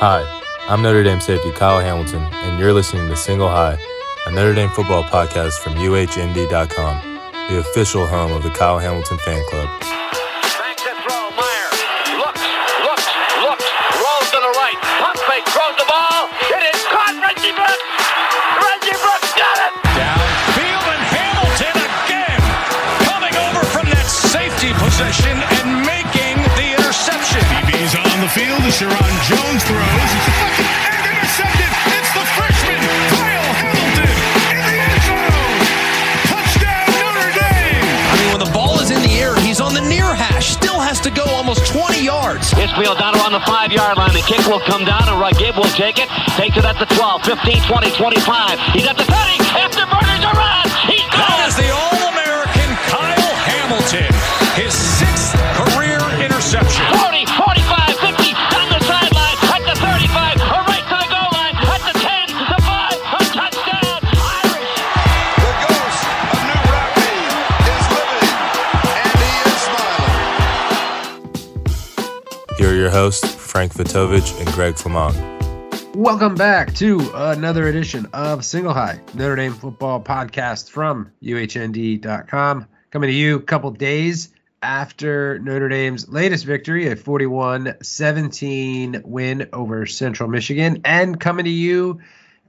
Hi, I'm Notre Dame safety Kyle Hamilton, and you're listening to Single High, a Notre Dame football podcast from UHND.com, the official home of the Kyle Hamilton Fan Club. 20 yards. Isfield down around the five yard line. The kick will come down, and Raghib will take it. Takes it at the 12, 15, 20, 25. He's at the 30. Afterburner's around. He's That gone. Frank Vitovich and Greg Flammang. Welcome back to another edition of Single High, Notre Dame football podcast from UHND.com. Coming to you a couple days after Notre Dame's latest victory, a 41 17 win over Central Michigan, and coming to you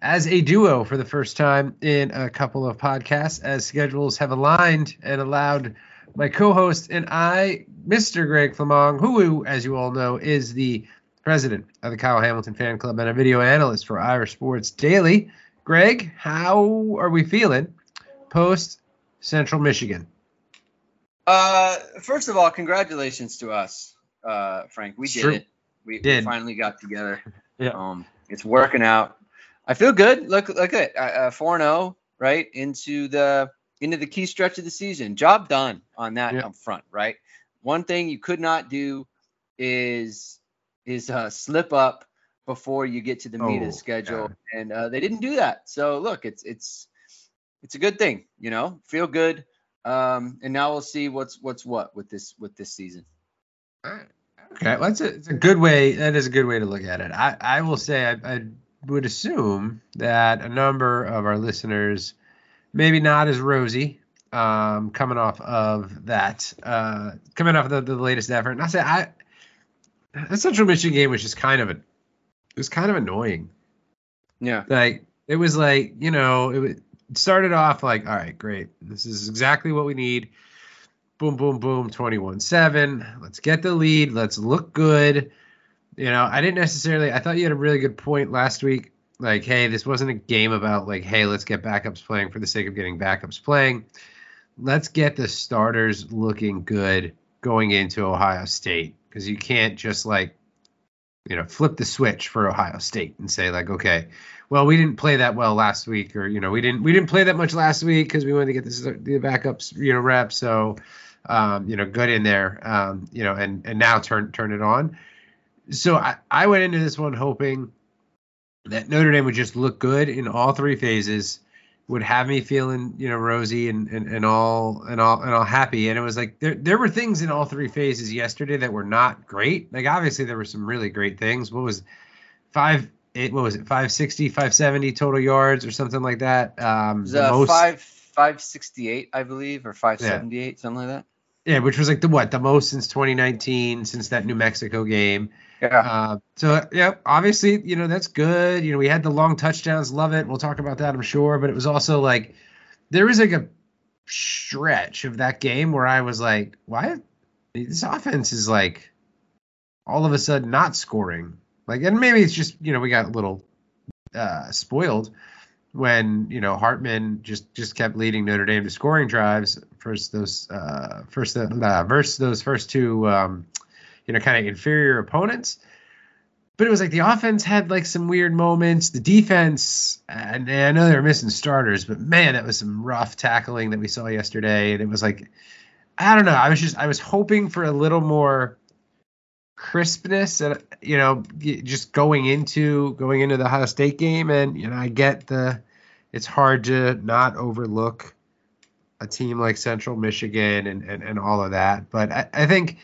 as a duo for the first time in a couple of podcasts as schedules have aligned and allowed my co-host and I, Mr. Greg Flammang, who, as you all know, is the president of the Kyle Hamilton Fan Club and a video analyst for Irish Sports Daily. Greg, how are we feeling post Central Michigan? Uh, first of all, congratulations to us, uh, Frank. We did it. We, we Did. finally got together. Yeah. Um, it's working out. I feel good. Look, look at uh, four and zero, right into the into the key stretch of the season. Job done on that Yeah. up front, right? One thing you could not do is is uh, slip up before you get to the meat of Oh, the schedule, God. and uh, they didn't do that. So look, it's it's it's a good thing, you know. Feel good. Um, and now we'll see what's what's what with this with this season. Okay, well, that's a, it's a good way. That is a good way to look at it. I, I will say I, I would assume that a number of our listeners, maybe not as rosy, um, coming off of that, uh, coming off of the, the latest effort. And I say I, the Central Michigan game was just kind of a, it was kind of annoying. Yeah. Like it was like you know it, was, it started off like all right, great, this is exactly what we need boom, boom, boom, 21 7. Let's get the lead. Let's look good. You know, I didn't necessarily, I thought you had a really good point last week. Like, hey, this wasn't a game about, like, hey, let's get backups playing for the sake of getting backups playing. Let's get the starters looking good going into Ohio State because you can't just, like, you know, flip the switch for Ohio State and say, like, okay, well, we didn't play that well last week, or you know, we didn't we didn't play that much last week because we wanted to get this, the backups, you know, reps. So, um, you know, good in there, um, you know, and and now turn turn it on. So I, I went into this one hoping that Notre Dame would just look good in all three phases, would have me feeling, you know, rosy and and, and all and all and all happy. And it was like there there were things in all three phases yesterday that were not great. Like obviously there were some really great things. What was five eight what was it 560 570 total yards or something like that um It the uh, most- five five sixty eight, I believe, or five seventy eight, something like that. yeah which was like the what the most since 2019 since that new mexico game Yeah. uh, so yeah obviously you know that's good. You know we had the long touchdowns. Love it. We'll talk about that i'm sure. But it was also like there was like a stretch of that game where i was like why? This offense is like all of a sudden not scoring. Like and maybe it's just you know we got a little uh spoiled when you know Hartman just just kept leading Notre Dame to scoring drives. First those uh first uh, versus those first two um you know kind of inferior opponents. But it was like the offense had like some weird moments. The defense and, I know they're missing starters but man that was some rough tackling that we saw yesterday. And it was like I don't know. I was just I was hoping for a little more crispness and you know just going into going into the Ohio State game. And you know I get the it's hard to not overlook a team like Central Michigan and and, and all of that. But I, I think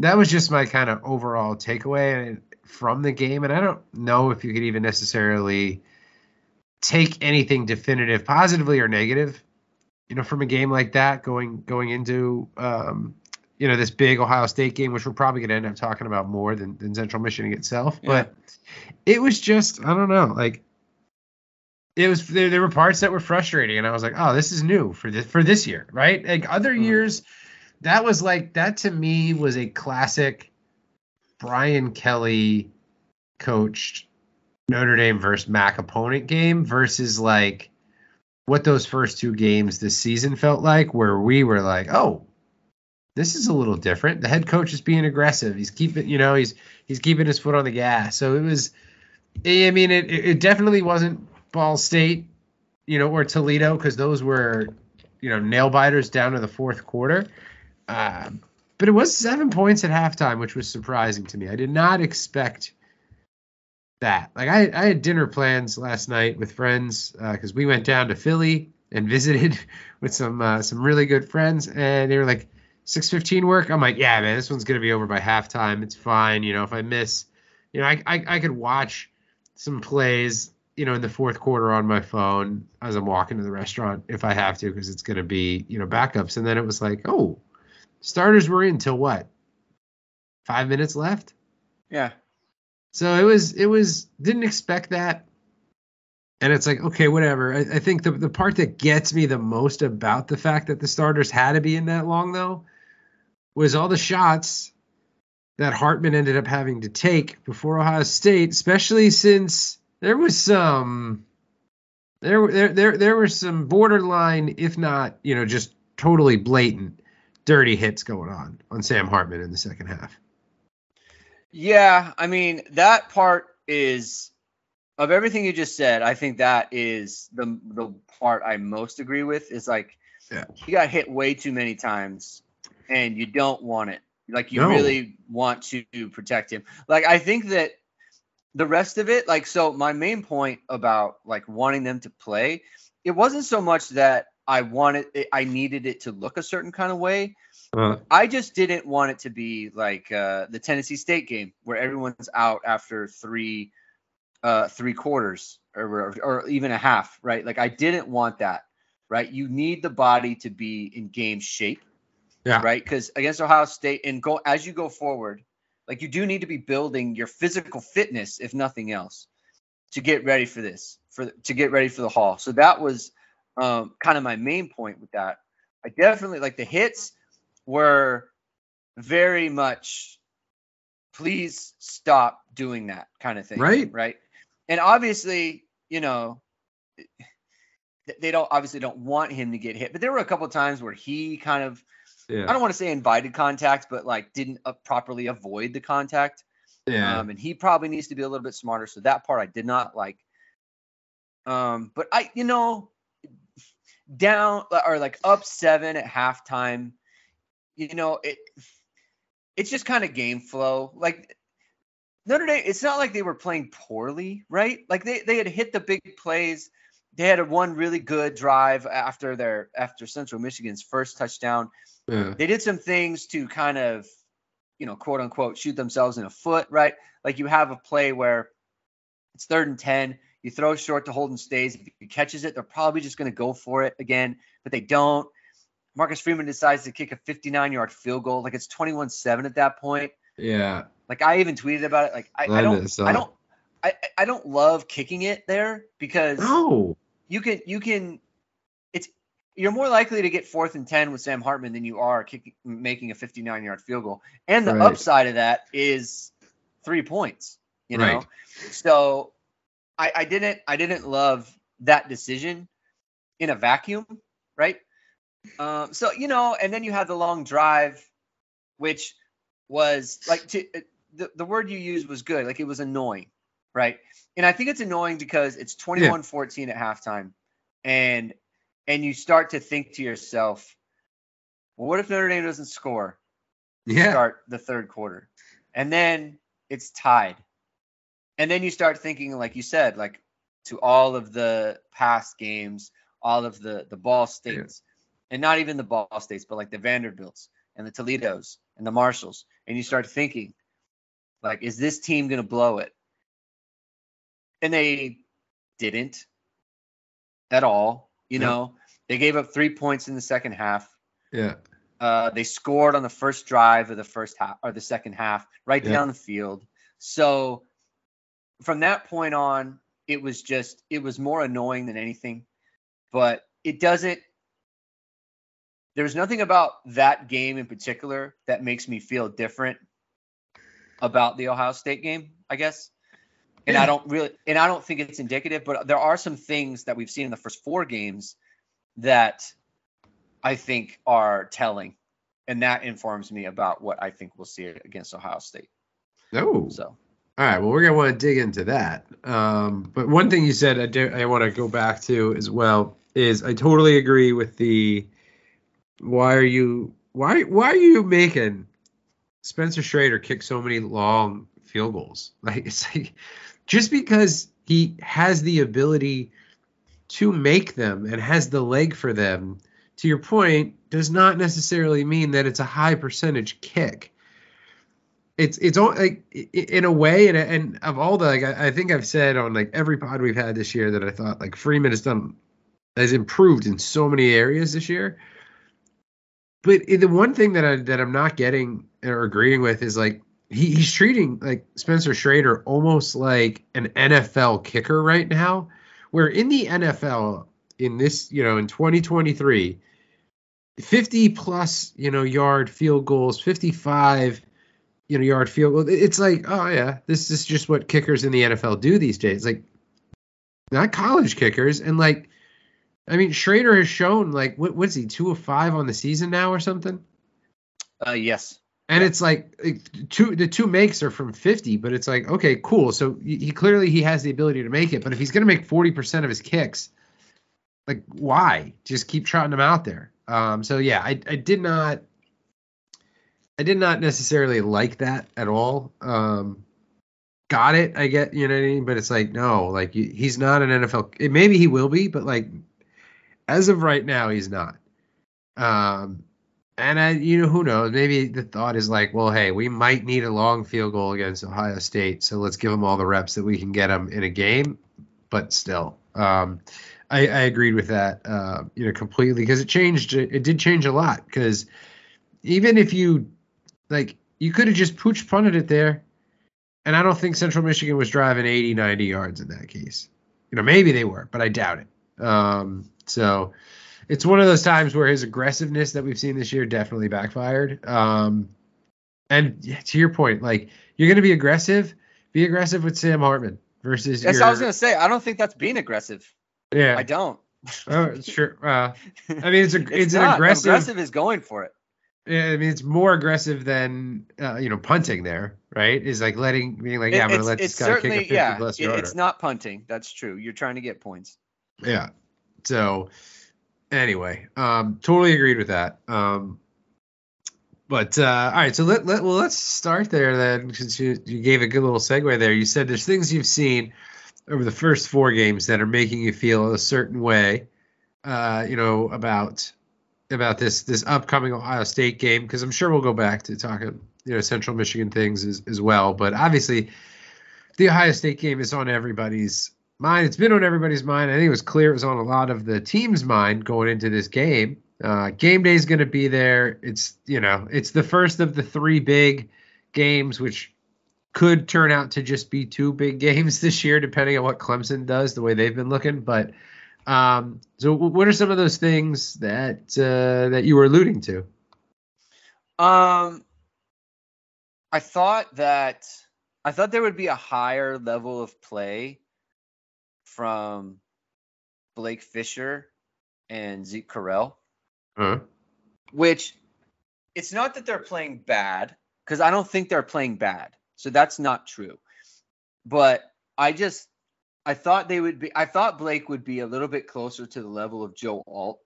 that was just my kind of overall takeaway from the game, and I don't know if you could even necessarily take anything definitive, positively or negative, you know, from a game like that going going into um, you know this big Ohio State game, which we're probably going to end up talking about more than, than Central Michigan itself. Yeah. But it was just I don't know, like it was there, there were parts that were frustrating, and I was like, oh, this is new for this for this year, right? Like other Mhm. years, that was like that to me was a classic Brian Kelly coached Notre Dame versus MAC opponent game versus like what those first two games this season felt like, where we were like, oh, this is a little different. The head coach is being aggressive. He's keeping, you know, he's he's keeping his foot on the gas. So it was, I mean, it it definitely wasn't Ball State, you know, or Toledo because those were, you know, nail biters down to the fourth quarter. Um, but it was seven points at halftime, which was surprising to me. I did not expect that. Like I, I had dinner plans last night with friends because we went down to Philly and visited with some uh, some really good friends, and they were like, six fifteen work. I'm like, yeah, man, this one's gonna be over by halftime. It's fine. You know, if I miss, you know, I I, I could watch some plays. You know, in the fourth quarter on my phone as I'm walking to the restaurant if I have to, because it's gonna be you know backups. And then it was like, oh, starters were in till what? Five minutes left. Yeah. So it was it was didn't expect that. And it's like, okay, whatever. I, I think the, the part that gets me the most about the fact that the starters had to be in that long though was all the shots that Hartman ended up having to take before Ohio State, especially since there was some there there there there were some borderline, if not, you know, just totally blatant dirty hits going on on Sam Hartman in the second half. Yeah, I mean that part is of everything you just said. I think that is the the part I most agree with. Is like Yeah. he got hit way too many times, and you don't want it. Like you No. really want to protect him. Like I think that the rest of it, like so, my main point about like wanting them to play, it wasn't so much that I wanted, it, I needed it to look a certain kind of way. Uh, I just didn't want it to be like uh, the Tennessee State game where everyone's out after three uh, three quarters or, or even a half, right? Like I didn't want that, right? You need the body to be in game shape, Yeah. right? Because against Ohio State and go as you go forward, like you do need to be building your physical fitness, if nothing else, to get ready for this, for to get ready for the hall. So that was um, kind of my main point with that. I definitely like the hits were very much please stop doing that kind of thing Right. right and obviously you know they don't obviously don't want him to get hit but there were a couple of times where he kind of yeah. i don't want to say invited contact but like didn't uh, properly avoid the contact yeah. um, and he probably needs to be a little bit smarter. So that part I did not like. Um, but I, you know, down or like up seven at halftime, you know, it it's just kind of game flow. Like Notre Dame, it's not like they were playing poorly, right? Like they they had hit the big plays. They had a one really good drive after their after Central Michigan's first touchdown yeah. they did some things to kind of, you know, quote unquote, shoot themselves in the foot, right? Like you have a play where it's third and 10, you throw short to Holden Staes. If he catches it, they're probably just going to go for it again, but they don't. Marcus Freeman decides to kick a 59 yard field goal. Like it's 21 7 at that point. Yeah. Like I even tweeted about it. Like I, I don't, I uh, don't, I, I- I don't love kicking it there because No. you can you can it's you're more likely to get fourth and 10 with Sam Hartman than you are kicking, making a 59 yard field goal. And the Right. upside of that is three points, you know? Right. So I, I didn't I didn't love that decision in a vacuum, right? Um, so you know, and then you have the long drive, which was like to, uh, the, the word you used was good, like it was annoying, right? And I think it's annoying because it's 21-14 at halftime and and you start to think to yourself, well, what if Notre Dame doesn't score to Yeah. start the third quarter? And then it's tied. And then you start thinking, like you said, like to all of the past games, all of the the ball states, and not even the ball states, but like the Vanderbilts and the Toledos and the Marshalls. And you start thinking, Like, is this team going to blow it? And they didn't at all. You Yep. know, they gave up three points in the second half. Yeah. Uh, they scored on the first drive of the first half or the second half, right Yeah. down the field. So from that point on, it was just it was more annoying than anything. But it doesn't. There's nothing about that game in particular that makes me feel different about the Ohio State game. I guess. And I don't really, and I don't think it's indicative, but there are some things that we've seen in the first four games that I think are telling, and that informs me about what I think we'll see against Ohio State. No. So All right. Well, we're gonna want to dig into that. Um, but one thing you said, I do, I want to go back to as well is I totally agree with the. Why are you why why are you making Spencer Schrader kick so many long field goals? Like it's like just because he has the ability to make them and has the leg for them. To your point, does not necessarily mean that it's a high percentage kick it's it's all like in a way and and of all the like I, I think I've said on like every pod we've had this year that I thought like Freeman has done has improved in so many areas this year. But the one thing that I that I'm not getting or agreeing with is like he, he's treating like Spencer Schrader almost like an NFL kicker right now, where in the NFL in this you know in 2023 50 plus you know yard field goals 55 you know yard field. Goal it's like oh yeah this is just what kickers in the NFL do these days. Like not college kickers. And like I mean Schrader has shown like what what's he 2 of 5 on the season now or something? Uh, yes, and it's like, like two the two makes are from 50 but it's like okay cool. So he, he clearly he has the ability to make it. But if he's going to make 40% of his kicks like why? Just keep trotting him out there. Um so yeah I I did not I did not necessarily like that at all um got it I get you know what I mean but it's like no like he's not an NFL maybe he will be but like as of right now he's not um and I, you know, who knows? Maybe the thought is like, well, hey, we might need a long field goal against Ohio State, so let's give them all the reps that we can get them in a game. But still, um, I, I agreed with that, uh, you know, completely because it changed. It did change a lot because even if you like, you could have just pooch punted it there, and I don't think Central Michigan was driving 80, 90 yards in that case. You know, maybe they were, but I doubt it. Um, so it's one of those times where his aggressiveness that we've seen this year definitely backfired. Um, and to your point, like you're going to be aggressive, be aggressive with Sam Hartman versus. yes. your, I was gonna say I don't think that's being aggressive. Yeah. I don't. Oh, sure. Uh, I mean, it's a, it's, It's, an aggressive. Aggressive is going for it. Yeah, I mean, it's more aggressive than uh, you know punting there, right? Is like letting being like, yeah, I'm it's, let this guy kick a 50 yeah. plus yarder. it's not punting. That's true. You're trying to get points. Yeah. So anyway, um, totally agreed with that. Um, but uh, all right, so let, let well let's start there then, since you, you gave a good little segue there. You said there's things you've seen over the first four games that are making you feel a certain way, uh, you know, about about this this upcoming Ohio State game because I'm sure we'll go back to talking you know Central Michigan things as, as well. But obviously, the Ohio State game is on everybody's mind. It's been on everybody's mind. I think it was clear it was on a lot of the team's mind going into this game. Uh, game day is going to be there. It's you know it's the first of the three big games, which could turn out to just be two big games this year, depending on what Clemson does, the way they've been looking. But um, so, what are some of those things that uh, that you were alluding to? Um, I thought that I thought there would be a higher level of play from Blake Fisher and Zeke Correll, Huh? which it's not that they're playing bad because I don't think they're playing bad. So that's not true. But I just I thought they would be I thought Blake would be a little bit closer to the level of Joe Alt.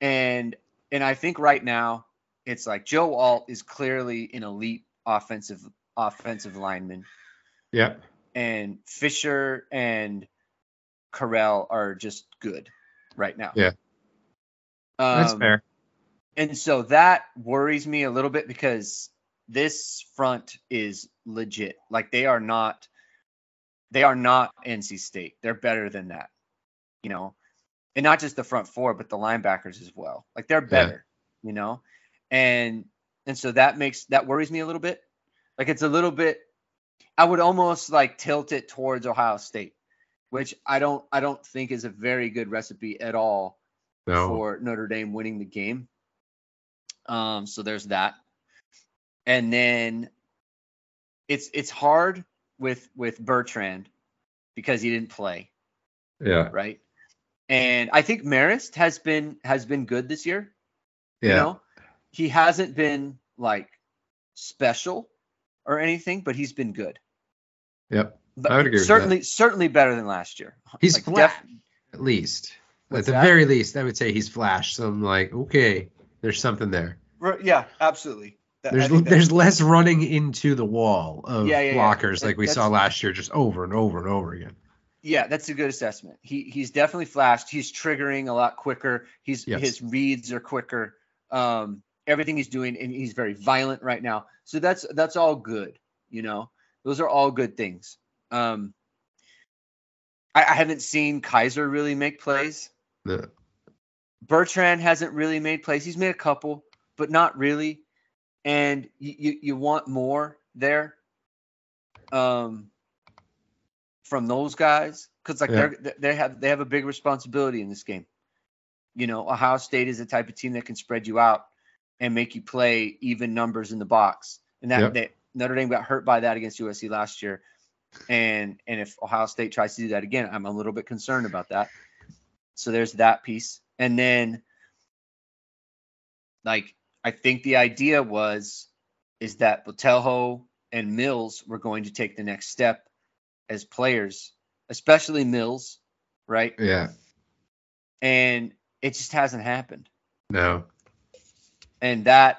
And and I think right now it's like Joe Alt is clearly an elite offensive offensive lineman Yeah. and Fisher and Correll are just good right now. Yeah. That's Um, fair. and so that worries me a little bit because this front is legit. Like they are not they are not NC State. They're better than that. You know, and not just the front four, but the linebackers as well. Like they're better, you know? And and so that makes that worries me a little bit. Like it's a little bit I would almost like tilt it towards Ohio State, which I don't I don't think is a very good recipe at all No. for Notre Dame winning the game. Um, so there's that. And then it's it's hard with with Bertrand because he didn't play, Yeah. right? And I think Marist has been has been good this year. Yeah. You know, he hasn't been like special or anything, but he's been good. Yep. But I would agree certainly certainly better than last year. He's Like, flat, def- at least. What's at the that? very least, I would say he's flashed. So I'm like, okay, there's something there. Right, yeah, absolutely. That- There's that- there's less running into the wall of Yeah, yeah, yeah. blockers That- like we saw last year, just over and over and over again. Yeah, that's a good assessment. He he's definitely flashed. He's triggering a lot quicker. He's Yes. his reads are quicker. Um, everything he's doing, and he's very violent right now. So that's that's all good. You know, those are all good things. Um, I, I haven't seen Kiser really make plays. The- Bertrand hasn't really made plays. He's made a couple, but not really. And you you, you want more there. Um, from those guys because like Yeah. they're they have they have a big responsibility in this game. You know, Ohio State is the type of team that can spread you out and make you play even numbers in the box. And that, that Notre Dame got hurt by that against USC last year. And and if Ohio State tries to do that again, I'm a little bit concerned about that. So there's that piece. And then like I think the idea was is that Botelho and Mills were going to take the next step as players, especially Mills, right? yeah. And it just hasn't happened. No. And that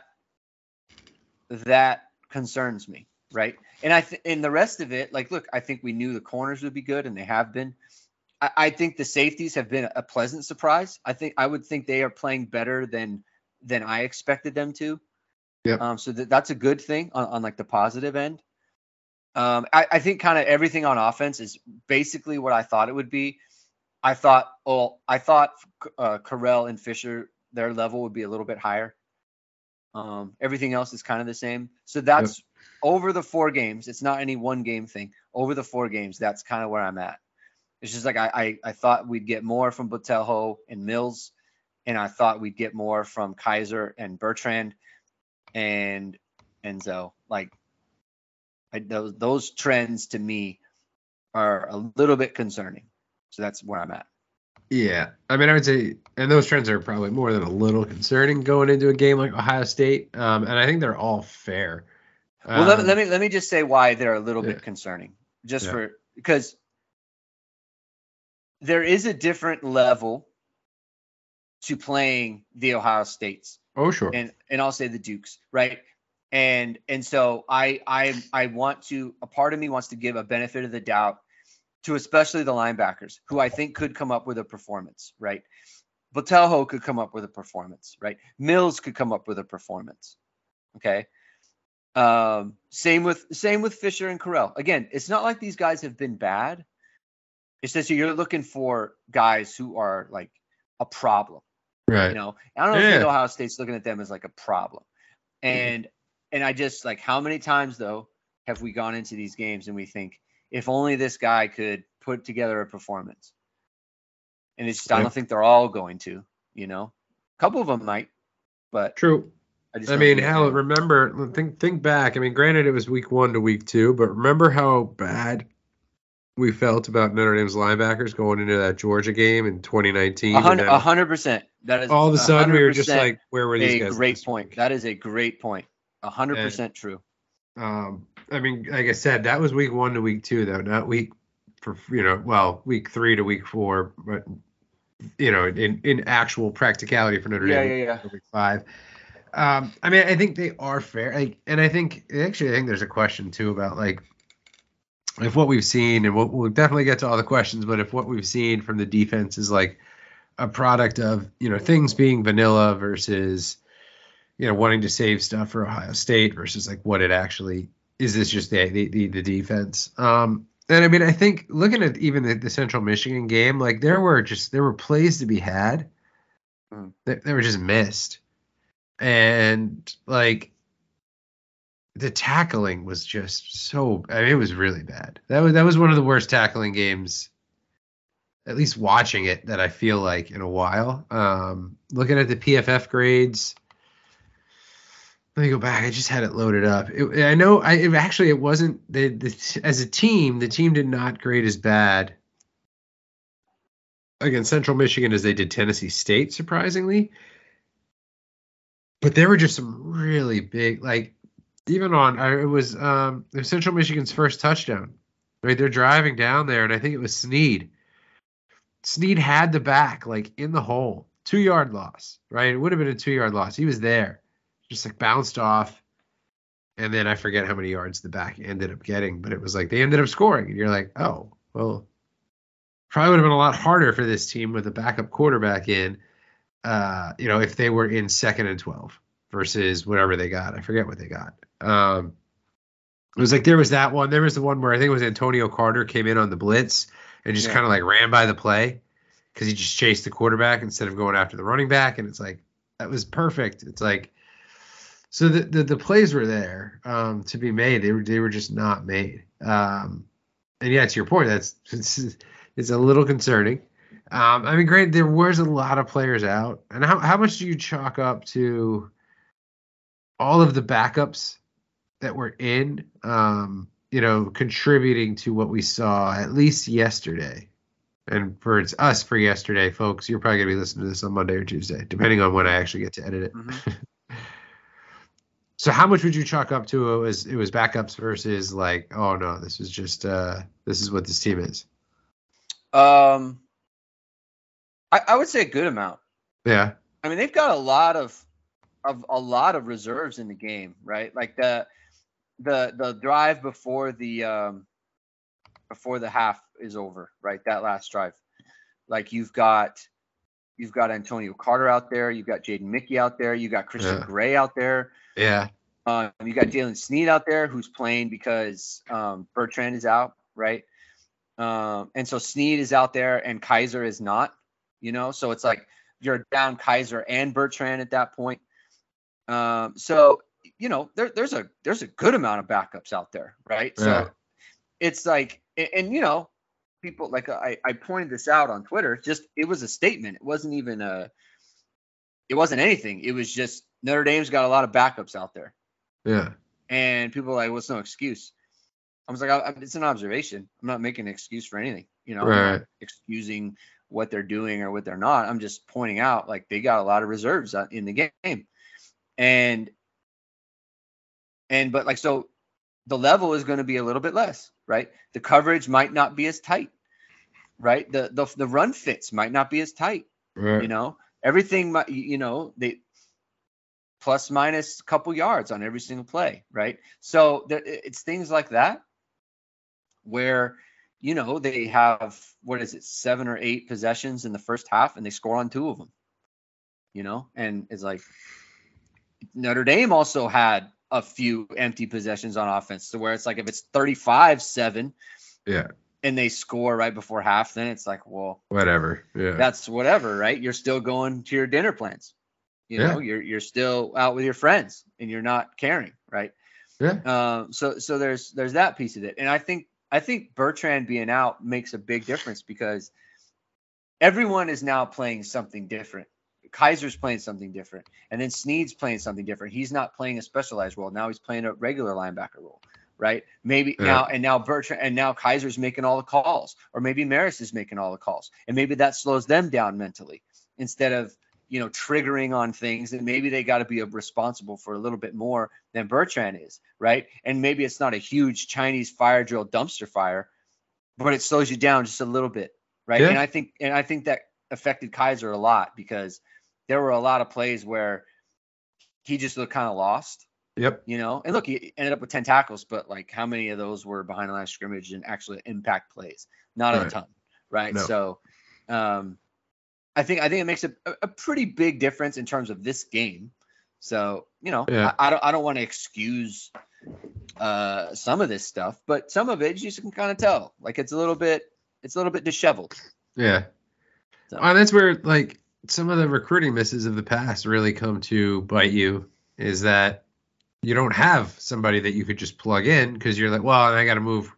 that concerns me, right? And I th- and the rest of it, like, look, I think we knew the corners would be good, and they have been. I, I think the safeties have been a pleasant surprise. I think I would think they are playing better than than I expected them to. Yeah. Um, so that, that's a good thing on, on like the positive end. Um, I, I think kind of everything on offense is basically what I thought it would be. I thought, oh, I thought uh, Correll and Fisher, their level would be a little bit higher. Um, everything else is kind of the same. So that's over the four games. It's not any one game thing. Over the four games, that's kind of where I'm at. It's just like I, I, I thought we'd get more from Botelho and Mills, and I thought we'd get more from Kiser and Bertrand and Enzo. Like I, those those trends to me are a little bit concerning. So that's where I'm at. Yeah. I mean, I would say, and those trends are probably more than a little concerning going into a game like Ohio State. Um, and I think they're all fair. Well, let, me- Um, let me let me just say why they're a little yeah. bit concerning, just Yeah. for because there is a different level to playing the Ohio States, Oh, sure. and and I'll say the Dukes, right? And and so I I I want to a part of me wants to give a benefit of the doubt to especially the linebackers who I think could come up with a performance, right? Botelho could come up with a performance, right? Mills could come up with a performance. Okay. Um, same with same with Fisher and Correll. Again, it's not like these guys have been bad. It's just you're looking for guys who are like a problem. Right. You know, I don't know Yeah. think Ohio State's looking at them as like a problem. Mm-hmm. And and I just like how many times though have we gone into these games and we think if only this guy could put together a performance. And it's just I don't think they're all going to, you know. A couple of them might, but True. I just I mean, hell, remember, think think back. I mean, granted, it was week one to week two, but remember how bad we felt about Notre Dame's linebackers going into that Georgia game in 2019. A hundred percent. That is all of a sudden, we were just like, where were these a guys? great point. week? That is a great point. A hundred And- percent true. Um, I mean, like I said, that was week one to week two, though, not week for you know, well, week three to week four, but you know, in in actual practicality for Notre Yeah, Dame, yeah, yeah. week five. Um, I mean, I think they are fair, like, and I think actually, I think there's a question too about like if what we've seen, and we'll, we'll definitely get to all the questions, but if what we've seen from the defense is like a product of you know things being vanilla versus you know, wanting to save stuff for Ohio State versus like what it actually is. This just the the the, defense. Um, and I mean, I think looking at even the, the Central Michigan game, like there were just there were plays to be had. Mm. Were just missed, and like the tackling was just so. I mean, it was really bad. That was that was one of the worst tackling games at least watching it that I feel like in a while. Um, looking at the PFF grades, let me go back. I just had it loaded up. It, I know. I it, actually it wasn't the, the as a team. The team did not grade as bad against Central Michigan as they did Tennessee State, surprisingly. But there were just some really big, like even on it was um Central Michigan's first touchdown. Right, they're driving down there, and I think it was Sneed. Sneed had the back like in the hole, two yard loss. Right, it would have been a two yard loss. He was there, just like bounced off, and then I forget how many yards the back ended up getting, but it was like they ended up scoring, and you're like, oh well, probably would have been a lot harder for this team with a backup quarterback in. Uh, you know, if they were in second and twelve versus whatever they got. I forget what they got. Um, it was like there was that one. There was the one where I think it was Antonio Carter came in on the blitz and just Yeah. kind of like ran by the play because he just chased the quarterback instead of going after the running back. And it's like that was perfect. It's like so the the, the plays were there um, to be made. They were they were just not made. Um, and yeah, to your point, that's it's, it's a little concerning. Um, I mean, great. There was a lot of players out, and how how much do you chalk up to all of the backups that were in? Um, you know, contributing to what we saw at least yesterday. And for it's us for yesterday, folks, you're probably gonna be listening to this on Monday or Tuesday, depending on when I actually get to edit it. Mhm. So how much would you chalk up to it was it was backups versus like, oh no, this is just uh this is what this team is. Um, I, I would say a good amount. Yeah. I mean, they've got a lot of of a lot of reserves in the game, right? Like the the the drive before the um before the half is over, right? That last drive. Like you've got you've got Antonio Carter out there, you've got Jaden Mickey out there, you've got Christian Yeah. Gray out there, Yeah. um, you got Jaylen Sneed out there who's playing because um, Bertrand is out, right? Um, and so Sneed is out there and Kiser is not, you know. So it's like you're down Kiser and Bertrand at that point. Um, so you know there, there's a there's a good amount of backups out there, right? Yeah. So it's like and, and you know people like I, I pointed this out on Twitter. Just it was a statement. It wasn't even a. It wasn't anything. It was just Notre Dame's got a lot of backups out there Yeah. and people are like, "What's no excuse?" I was like, I, I- "It's an observation. I'm not making an excuse for anything. You know, Right. excusing what they're doing or what they're not. I'm just pointing out like they got a lot of reserves uh, in the game, and and but like so, the level is going to be a little bit less, right? The coverage might not be as tight, right? The the the run fits might not be as tight Right. you know everything might you know they plus minus a couple yards on every single play right so there, it's things like that where you know they have what is it seven or eight possessions in the first half and they score on two of them you know and it's like notre dame also had a few empty possessions on offense to where it's like if it's 35 7 Yeah. and they score right before half then it's like well Whatever. Yeah. that's whatever, right? You're still going to your dinner plans. You know, you're you're still out with your friends and you're not caring, right? yeah. Um, so so there's there's that piece of it, and I think I think Bertrand being out makes a big difference because everyone is now playing something different. Kiser's playing something different, and then Sneed's playing something different. He's not playing a specialized role now; he's playing a regular linebacker role, right? Maybe Yeah. now and now Bertrand and now Kiser's making all the calls, or maybe Marist is making all the calls, and maybe that slows them down mentally instead of you know triggering on things and maybe they got to be responsible for a little bit more than Bertrand is, right? And maybe it's not a huge Chinese fire drill dumpster fire, but it slows you down just a little bit, right? Yeah. And I think and I think that affected Kiser a lot because there were a lot of plays where he just looked kind of lost, Yep. you know. And look, he ended up with 10 tackles, but like how many of those were behind the line of scrimmage and actually impact plays? Not a ton, right? No. So um I think I think it makes a, a- pretty big difference in terms of this game. So you know, Yeah. I, I don't I don't want to excuse uh some of this stuff, but some of it you just can kind of tell. Like it's a little bit it's a little bit disheveled. Yeah. So- And that's where like some of the recruiting misses of the past really come to bite you is that you don't have somebody that you could just plug in because you're like, well, I got to move.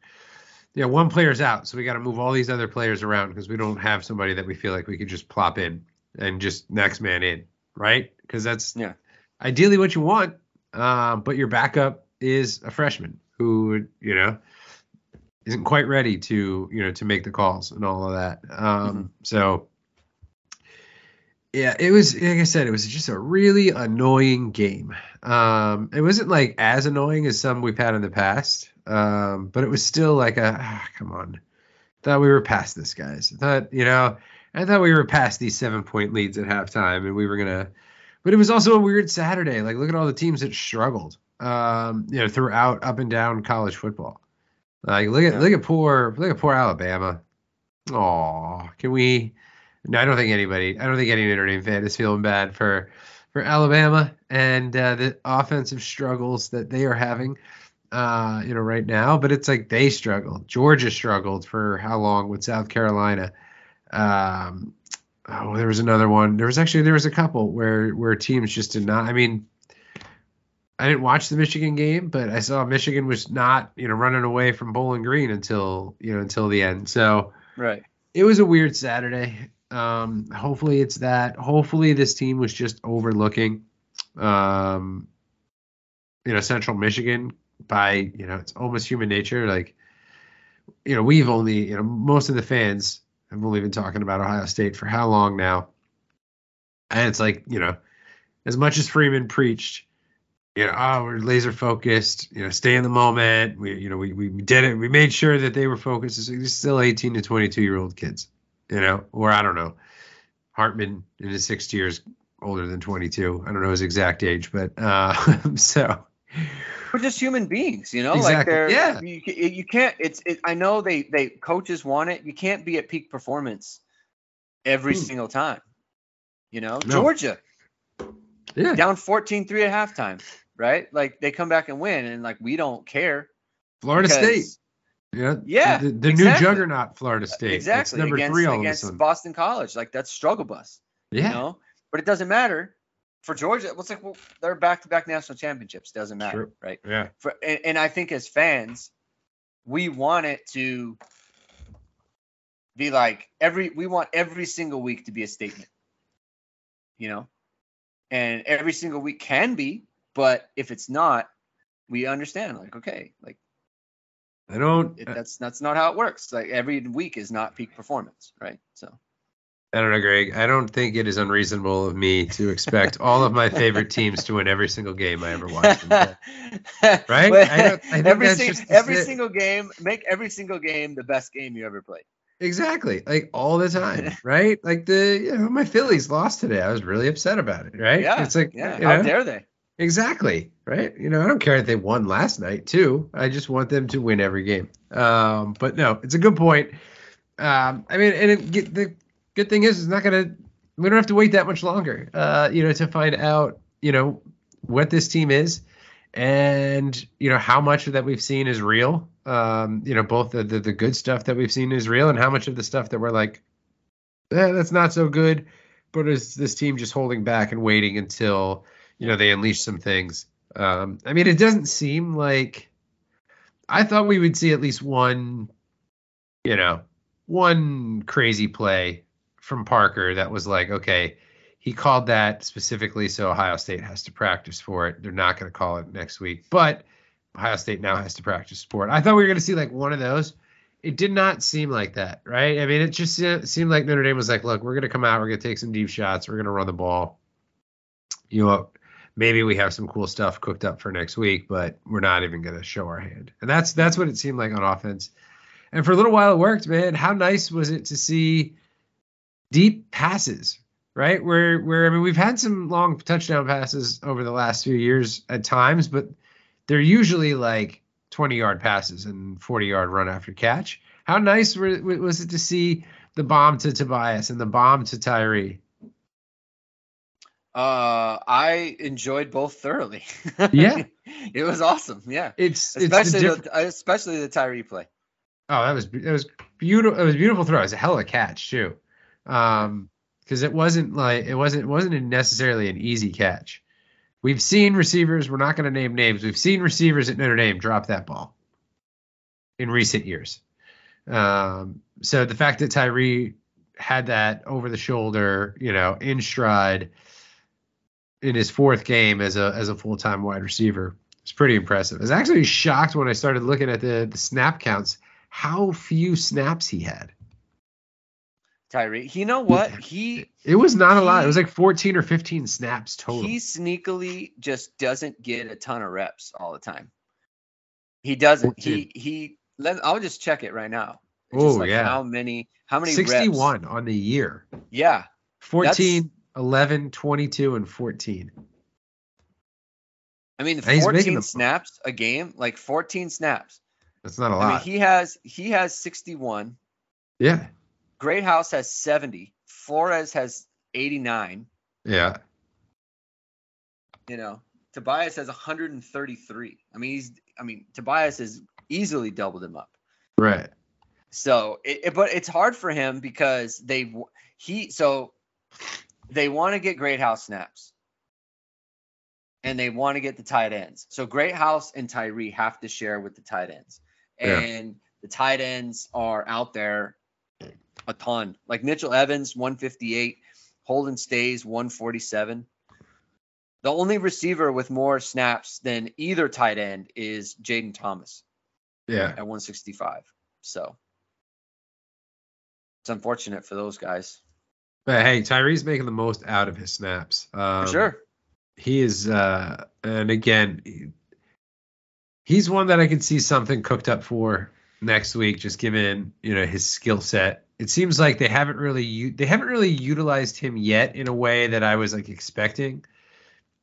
Yeah, one player's out, so we got to move all these other players around because we don't have somebody that we feel like we could just plop in and just next man in, right? Because that's Yeah. ideally what you want. Um, but your backup is a freshman who, you know, isn't quite ready to, you know, to make the calls and all of that. Um, So, yeah, it was like I said, it was just a really annoying game. Um, it wasn't like as annoying as some we've had in the past, um, but it was still like a ah, come on. Thought we were past this, guys. I thought you know, I thought we were past these seven point leads at halftime, and we were gonna. But it was also a weird Saturday. Like, look at all the teams that struggled, um, you know, throughout up and down college football. Like, look at Yeah. look at poor look at poor Alabama. Oh, can we? No, I don't think anybody. I don't think any Notre Dame fan is feeling bad for for Alabama and uh, the offensive struggles that they are having, uh, you know, right now. But it's like they struggled. Georgia struggled for how long with South Carolina. Um, oh, there was another one. There was actually there was a couple where where teams just did not. I mean, I didn't watch the Michigan game, but I saw Michigan was not you know running away from Bowling Green until you know until the end. So Right. it was a weird Saturday. Um, hopefully it's that. Hopefully this team was just overlooking, um, you know, Central Michigan by you know it's almost human nature. Like, you know, we've only you know most of the fans have only been talking about Ohio State for how long now, and it's like you know, as much as Freeman preached. You know, oh, we're laser focused. You know, stay in the moment. We, you know, we, we did it. We made sure that they were focused. It's still 18 to 22 year old kids you know, or I don't know. Hartman in his sixth years older than 22. I don't know his exact age, but uh, so We're just human beings, you know. Like Exactly, they're yeah. You, you can't. It's. It, I know they they coaches want it. You can't be at peak performance every Hmm. single time. You know, No. Georgia yeah, down 14-3 at halftime, right? Like they come back and win, and like we don't care. Florida State. Yeah, Yeah, the, the new juggernaut, Florida State. It's Exactly number against three all of against sudden. Boston College, like that's struggle bus. Yeah, You know, but it doesn't matter for Georgia. What's like well, they're back to back national championships. Doesn't matter, True. right? yeah, for and, and I think as fans, we want it to be like every we want every single week to be a statement. You know? And every single week can be, but if it's not, we understand like okay, like I don't. it, uh, that's that's not how it works. Like every week is not peak performance, right? So I don't know, Greg. I don't think it is unreasonable of me to expect all of my favorite teams to win every single game I ever watch. right? I I think every that's sing- just every single game, make every single game the best game you ever played. Exactly, like all the time, right? Like the you know my Phillies lost today. I was really upset about it, right? Yeah, it's like yeah. you How dare they? Exactly. Right. You know, I don't care if they won last night too. I just want them to win every game. Um, but no, it's a good point. Um, I mean, and it, the good thing is, it's not gonna. We don't have to wait that much longer. Uh, you know, to find out, you know, what this team is, and you know how much of that we've seen is real. Um, you know, both the, the the good stuff that we've seen is real, and how much of the stuff that we're like, eh, that's not so good. But is this team just holding back and waiting until you know they unleash some things? Um, I mean, it doesn't seem like I thought we would see at least one, you know, one crazy play from Parker that was like, okay, he called that specifically so Ohio State has to practice for it. They're not going to call it next week, but Ohio State now has to practice for it. I thought we were going to see like one of those. It did not seem like that, right? I mean, it just se- seemed like Notre Dame was like, look, we're going to come out, we're going to take some deep shots, we're going to run the ball. You know, maybe we have some cool stuff cooked up for next week, but we're not even going to show our hand. And that's that's what it seemed like on offense. And for a little while it worked, man. How nice was it to see deep passes, right? Where where I mean we've had some long touchdown passes over the last few years at times, but they're usually like 20 yard passes and 40 yard run after catch. How nice were, was it to see the bomb to Tobias and the bomb to Tyree? Uh, I enjoyed both thoroughly. Yeah. it was awesome. Yeah, It's it's especially the the, diff- especially the Tyree play. oh that was it was beautiful it was a beautiful throw. It was a hell of a catch too, um because it wasn't like it wasn't it wasn't necessarily an easy catch. We've seen receivers. We're not going to name names. We've seen receivers at Notre Dame drop that ball in recent years. Um, so the fact that Tyree had that over the shoulder, you know, in stride in his fourth game as a as a full time wide receiver, it's pretty impressive. I was actually shocked when I started looking at the the snap counts how few snaps he had. Tyree, you know what? He It was not a lot. It was like 14 or 15 snaps total. he sneakily just doesn't get a ton of reps all the time. He doesn't. He he. Let, I'll just check it right now. Oh, like yeah. How many? How many? reps. 61 on the year. Yeah. 14, 11, 22, and 14. I mean, And 14 snaps a game, like 14 snaps. That's not a I mean, lot. he has he has 61. yeah. Greathouse has 70. Flores has 89. Yeah. You know, Tobias has 133. I mean, he's. I mean, Tobias has easily doubled him up. Right. So, it, it- but it's hard for him because they he so they want to get Greathouse snaps, and they want to get the tight ends. So Greathouse and Tyree have to share with the tight ends, Yeah. and the tight ends are out there a ton. Like Mitchell Evans, 158, Holden Staes, 147. The only receiver with more snaps than either tight end is Jayden Thomas Yeah. at 165. So it's unfortunate for those guys. But hey, Tyree's making the most out of his snaps. Um, For sure. He is, uh, and again, he- he's one that I could see something cooked up for next week, just given you know his skill set. It seems like they haven't really they haven't really utilized him yet in a way that I was like expecting,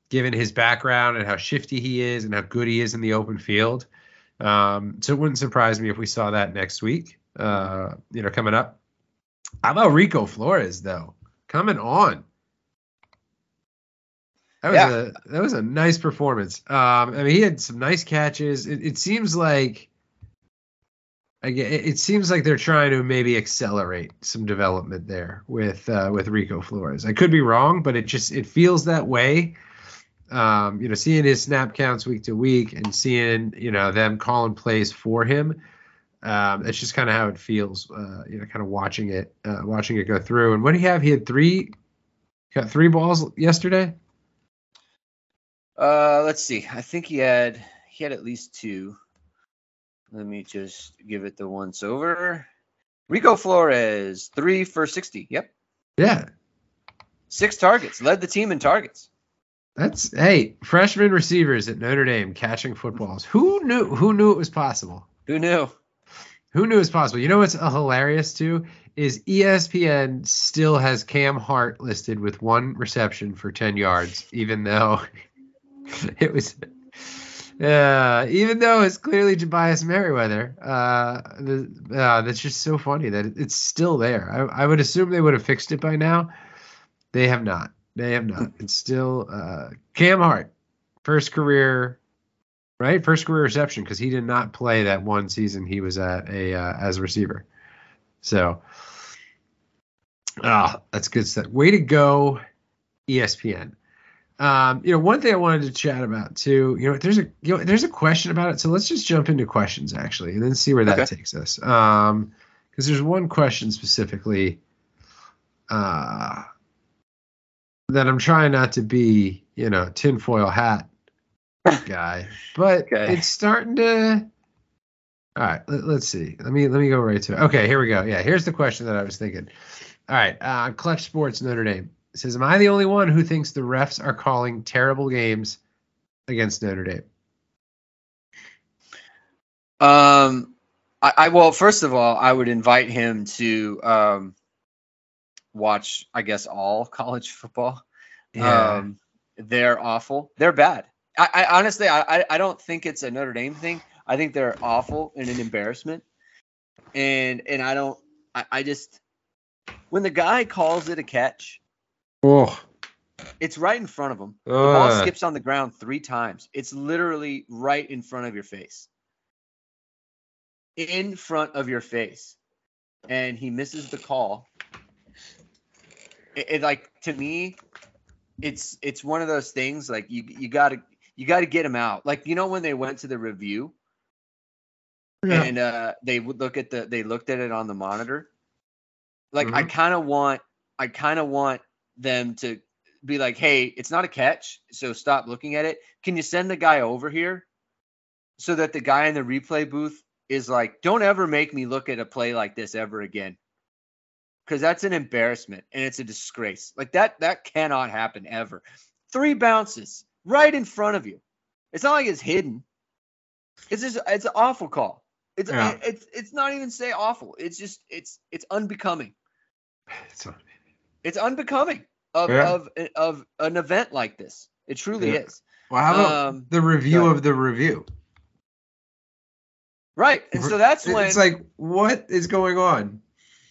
given his background and how shifty he is and how good he is in the open field. Um, so it wouldn't surprise me if we saw that next week. Uh, you know, coming up. How about Rico Flores though? Coming on. That was Yeah. a that was a nice performance. Um, I mean, he had some nice catches. It, it seems like, again, it, it seems like they're trying to maybe accelerate some development there with uh, with Rico Flores. I could be wrong, but it just it feels that way. Um, you know, seeing his snap counts week to week and seeing you know them calling plays for him. Um, that's just kind of how it feels. Uh, you know, kind of watching it, uh, watching it go through. And what do he have? He had three, got three balls yesterday. Uh, let's see. I think he had he had at least two. Let me just give it the once over. Rico Flores, three for 60. Yep. Yeah, Six targets. Led the team in targets. That's hey, freshman receivers at Notre Dame catching footballs. Who knew? Who knew it was possible? Who knew? Who knew it was possible? You know what's uh, hilarious too is ESPN still has Cam Hart listed with one reception for ten yards, even though it was. Uh, even though it's clearly Tobias Merriweather, uh, the, uh, that's just so funny that it's still there. I, I would assume they would have fixed it by now. They have not. They have not. It's still uh, Cam Hart, first career, right? First career reception because he did not play that one season he was at a uh, as a receiver. So, ah, that's good stuff. Way to go, ESPN. Um, you know, one thing I wanted to chat about too. You know, there's a you know, there's a question about it. So let's just jump into questions actually, and then see where that Okay. takes us. Um, because there's one question specifically. Uh, that I'm trying not to be, you know, tinfoil hat guy, but Okay. it's starting to. All right, let, us see. Let me let me go right to it. Okay, here we go. Yeah, here's the question that I was thinking. All right, uh, Clutch Sports Notre Dame It says, "Am I the only one who thinks the refs are calling terrible games against Notre Dame?" Um, I, I well, first of all, I would invite him to um watch, I guess, all college football. Um, they're awful. They're bad. I, I honestly, I, I, don't think it's a Notre Dame thing. I think they're awful and an embarrassment. And and I don't. I, I just when the guy calls it a catch, oh, It's right in front of him. The ball skips on the ground three times. It's literally right in front of your face. In front of your face. And he misses the call. It, it, like to me, it's it's one of those things like you you gotta you gotta get them out. Like you know when they went to the review Yeah. and uh they would look at the they looked at it on the monitor. Like I Mhm. kind of want I kind of want them to be like, "Hey, it's not a catch, so stop looking at it. Can you send the guy over here so that the guy in the replay booth is like, "Don't ever make me look at a play like this ever again." Cuz that's an embarrassment and it's a disgrace. Like that that cannot happen ever. Three bounces right in front of you. It's not like it's hidden. It's just it's an awful call. It's Yeah. it's it's not even say awful. It's just it's it's unbecoming. It's not- It's unbecoming of Yeah. of of an event like this. It truly Yeah. is. Well, how about Um, the review of the review? Right. And so that's when it's like, what is going on?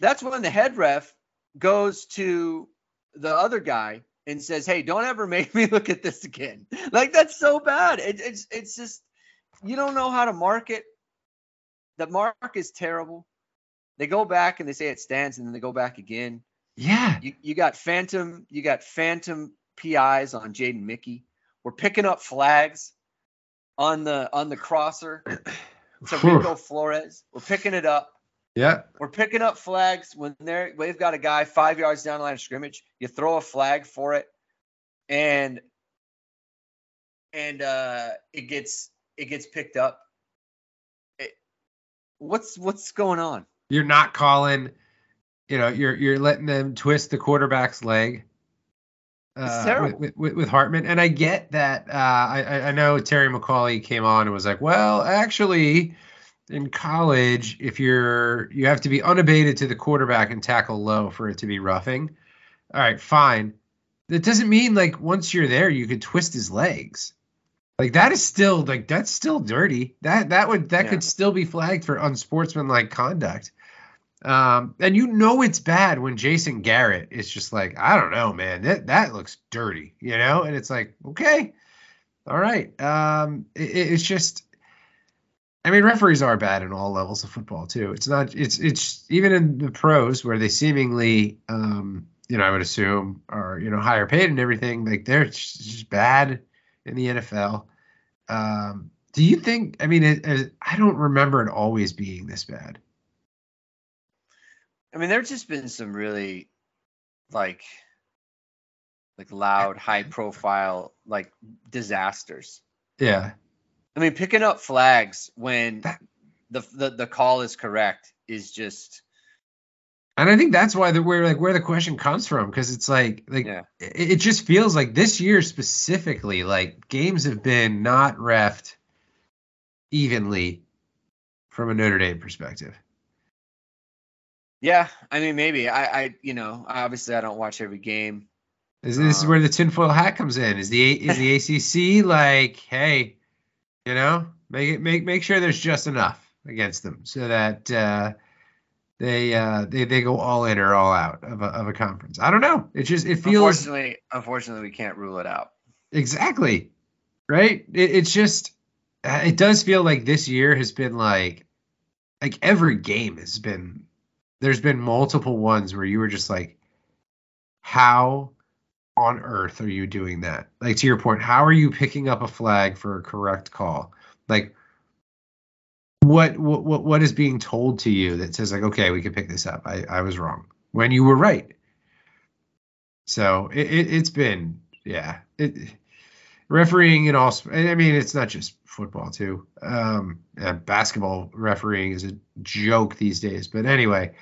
that's when the head ref goes to the other guy and says, "Hey, don't ever make me look at this again." Like that's so bad. It, it's it's just you don't know how to market. The mark is terrible. They go back and they say it stands, and then they go back again. Yeah. You you got phantom you got phantom PIs on Jaden Mickey. We're picking up flags on the on the crosser to Rico Flores. We're picking it up. Yeah. We're picking up flags when they're they've got a guy five yards down the line of scrimmage. You throw a flag for it, and and uh, it gets it gets picked up. It, what's what's going on? You're not calling, you know, you're you're letting them twist the quarterback's leg. Uh. With, with, with Hartman, and I get that. Uh, I I- I know Terry McAulay came on and was like, well, actually, in college, if you're you have to be unabated to the quarterback and tackle low for it to be roughing. All right, fine. That doesn't mean like once you're there, you could twist his legs. Like that is still like that's still dirty. That that would that Yeah. could still be flagged for unsportsmanlike conduct. Um, and you know it's bad when Jason Garrett is just like, I don't know, man, that that looks dirty, you know? And it's like, okay, all right. Um, it, it's just, I mean, referees are bad in all levels of football too. It's not, it's it's even in the pros where they seemingly, um, you know, I would assume are you know higher paid and everything. Like they're just bad in the NFL. Um, do you think? I mean, it, it, I don't remember it always being this bad. I mean, there's just been some really like like loud, high profile like disasters. Yeah. I mean, picking up flags when the, the the call is correct is just And I think that's why the where like where the question comes from because it's like like Yeah. it, it just feels like this year specifically like games have been not refed evenly from a Notre Dame perspective. yeah. I mean, maybe I I you know obviously I don't watch every game. Is this is where the tinfoil hat comes in? Is the is the ACC like hey, you know, make it make make sure there's just enough against them so that uh, they uh, they they go all in or all out of a of a conference. I don't know. It just it feels Unfortunately, unfortunately, we can't rule it out. Exactly. Right? It, it's just uh, it does feel like this year has been like like every game has been there's been multiple ones where you were just like how on earth are you doing that? Like to your point, how are you picking up a flag for a correct call? Like what what what, is being told to you that says like okay, we can pick this up. I I was wrong when you were right. So it, it it's been yeah it refereeing in all I mean it's not just football too. Um, basketball refereeing is a joke these days. But anyway,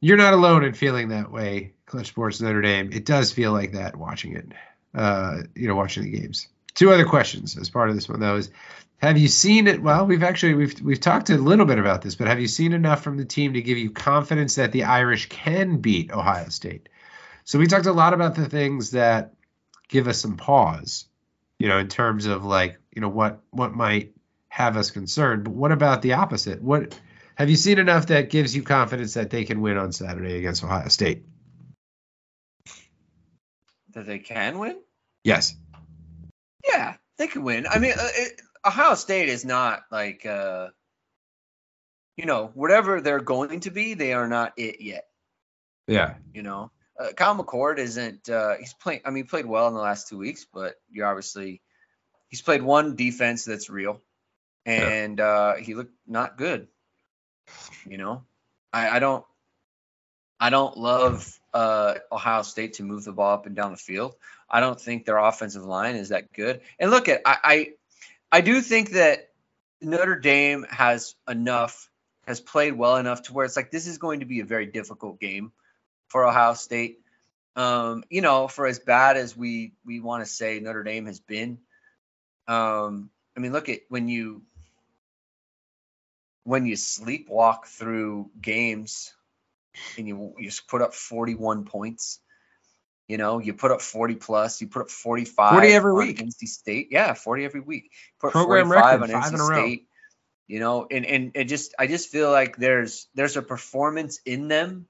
you're not alone in feeling that way. Clutch Sports Notre Dame. It does feel like that watching it. Uh, you know, watching the games. Two other questions as part of this one though is have you seen it? Well, we've actually we've we've talked a little bit about this, but have you seen enough from the team to give you confidence that the Irish can beat Ohio State? So we talked a lot about the things that give us some pause, you know, in terms of like, you know, what what might have us concerned. But what about the opposite? What have you seen enough that gives you confidence that they can win on Saturday against Ohio State? That they can win. Yes. Yeah, they can win. I mean, uh, it, Ohio State is not like, uh, you know, whatever they're going to be, they are not it yet. Yeah. You know, uh, Kyle McCord isn't. Uh, he's playing. I mean, he played well in the last two weeks, but you're obviously he's played one defense that's real, and uh, he looked not good. You know, I, I don't. I don't love uh, Ohio State to move the ball up and down the field. I don't think their offensive line is that good. And look at I, I I do think that Notre Dame has enough, has played well enough to where it's like this is going to be a very difficult game for Ohio State. Um, you know, for as bad as we we want to say Notre Dame has been, um, I mean, look at when you when you sleepwalk through games and you you just put up 41 points. You know, you put up 40 plus, you put up 45 40 every week. NC State. Yeah, 40 every week. Put Program 45 record, on five NC in a row. State. You know, and and it just I just feel like there's there's a performance in them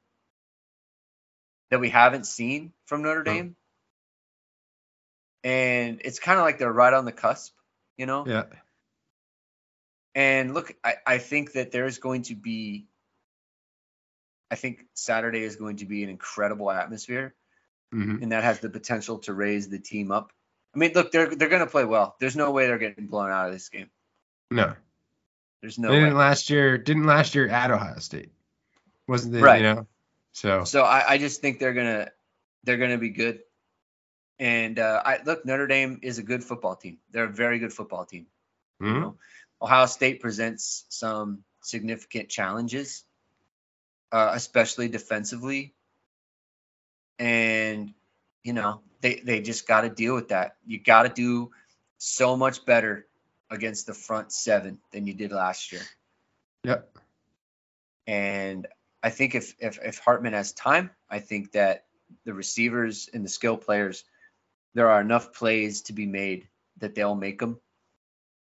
that we haven't seen from Notre Oh. Dame. And it's kind of like they're right on the cusp, you know? Yeah. And look, I, I think that there's going to be, I think Saturday is going to be an incredible atmosphere, hmm and that has the potential to raise the team up. I mean, look, they're they're going to play well. There's no way they're getting blown out of this game. No. There's no they didn't last year. Didn't last year at Ohio State. Wasn't the Right. you know? So So I, I just think they're gonna they're gonna be good. And uh, I look, Notre Dame is a good football team. They're a very good football team. You mhm. know, Ohio State presents some significant challenges, uh, especially defensively. And you know, they they just got to deal with that. You got to do so much better against the front seven than you did last year. Yep. And I think if if if Hartman has time, I think that the receivers and the skill players, there are enough plays to be made that they'll make them.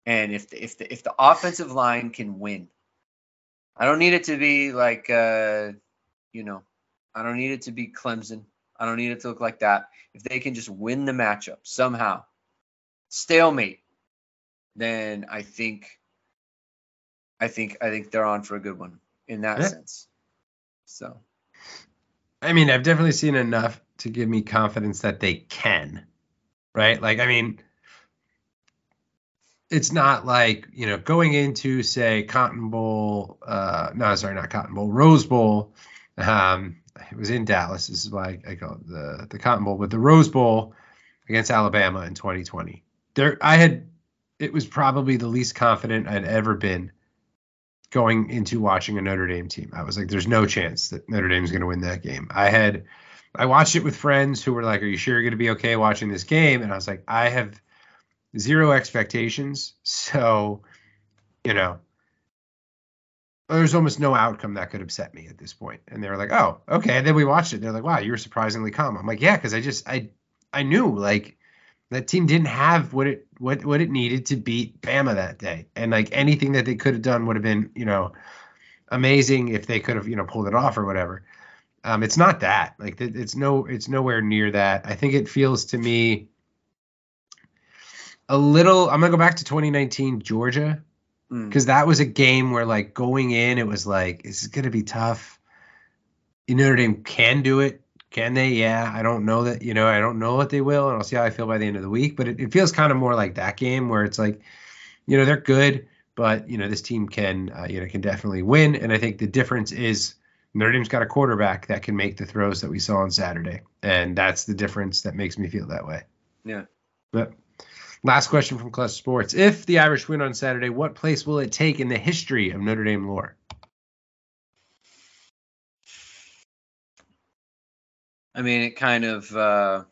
And if the, if the if the offensive line can win, I don't need it to be like uh, you know, I don't need it to be Clemson. I don't need it to look like that. If they can just win the matchup somehow, stalemate, then I think I think I think they're on for a good one in that Yeah. sense. So I mean, I've definitely seen enough to give me confidence that they can. Right? Like, I mean, it's not like, you know, going into, say, Cotton Bowl, uh, no, sorry, not Cotton Bowl, Rose Bowl. Um, it was in Dallas. This is why I call it the, the Cotton Bowl, but the Rose Bowl against Alabama in 2020. There, I had, it was probably the least confident I'd ever been going into watching a Notre Dame team. I was like, there's no chance that Notre Dame's going to win that game. I had, I watched it with friends who were like, are you sure you're going to be okay watching this game? And I was like, I have zero expectations. So, you know, there's almost no outcome that could upset me at this point. And they were like, oh, okay. And then we watched it. They're like, wow, you were surprisingly calm. I'm like, yeah, because I just, I, I knew like that team didn't have what it what what it needed to beat Bama that day, and like anything that they could have done would have been you know amazing if they could have you know pulled it off or whatever. Um, it's not that like it's no it's nowhere near that. I think it feels to me a little. I'm gonna go back to 2019 Georgia mm, because that was a game where like going in it was like this is gonna be tough. You know, Notre Dame can do it. Can they? Yeah, I don't know that. You know, I don't know what they will, and I'll see how I feel by the end of the week. But it, it feels kind of more like that game where it's like, you know, they're good, but you know, this team can, uh, you know, can definitely win. And I think the difference is Notre Dame's got a quarterback that can make the throws that we saw on Saturday, and that's the difference that makes me feel that way. yeah. But last question from Clutch Sports: If the Irish win on Saturday, what place will it take in the history of Notre Dame lore? I mean, it kind of uh,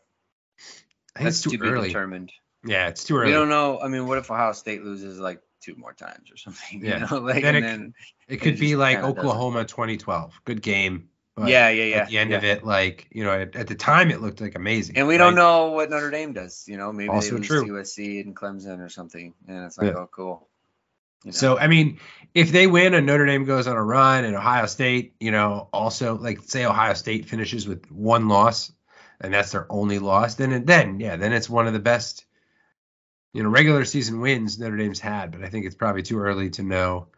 that's too to be early. determined. Yeah, it's too early. We don't know. I mean, what if Ohio State loses like two more times or something? Yeah. You know, like Then and it- then It could it be like kinda doesn't. Oklahoma 2012. Good game. But yeah, yeah, yeah. At the end yeah. of it, like you know, at, at the time it looked like amazing. And we don't know what Notre Dame does. You know, maybe Also they lose true. USC and Clemson or something, and it's like, Yeah. oh, cool. You know? So I mean, if they win and Notre Dame goes on a run and Ohio State, you know, also like say Ohio State finishes with one loss, and that's their only loss, then then yeah, then it's one of the best, you know, regular season wins Notre Dame's had. But I think it's probably too early to know.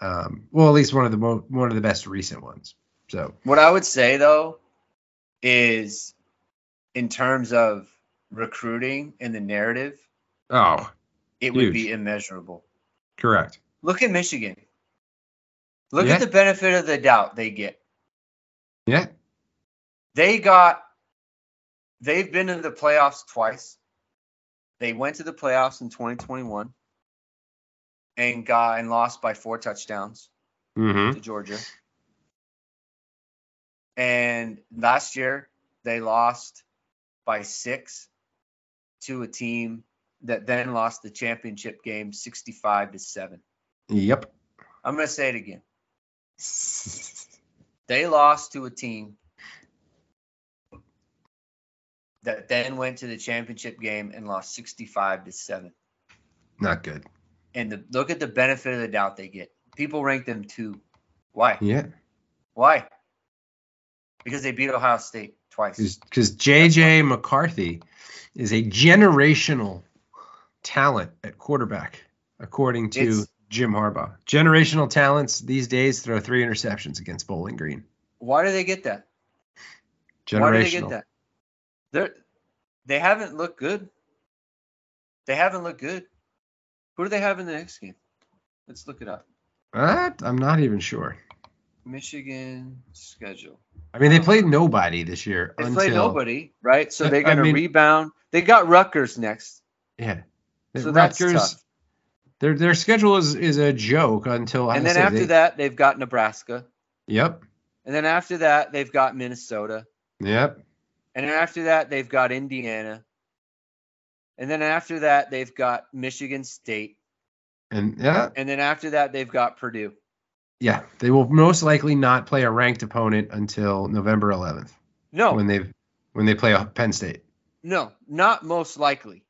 Um, well, at least one of the mo- one of the best recent ones. So What I would say though is in terms of recruiting and the narrative, oh, it would be immeasurable. correct. Look at Michigan. Look Yeah. at the benefit of the doubt they get. Yeah, They got they've been in the playoffs twice. They went to the playoffs in 2021 and got and lost by four touchdowns mm-hmm. to Georgia. And last year they lost by six to a team that then lost the championship game 65 to 7. Yep. I'm going to say it again. They lost to a team that then went to the championship game and lost 65 to 7. Not good. And the, look at the benefit of the doubt they get. People rank them two. Why? Yeah, Why? Because they beat Ohio State twice. because JJ McCarthy is a generational talent at quarterback, according to It's- Jim Harbaugh. Generational talents these days throw three interceptions against Bowling Green. Why do they get that? Generational. Why do they get that? They're they haven't looked good. They haven't looked good. Who do they have in the next game? Let's look it up. What? I'm not even sure. Michigan schedule. I mean, they played nobody this year. They until, played nobody, right? So they're I gonna rebound. They got Rutgers next. Yeah. So that's tough. Their their schedule is is a joke until And then after they- that, they've got Nebraska. Yep. And then after that, they've got Minnesota. Yep. And then after that, they've got Indiana. And then after that, they've got Michigan State. And yeah, And then after that, they've got Purdue. Yeah, they will most likely not play a ranked opponent until November 11th No, when they when they play Penn State. no, not most likely.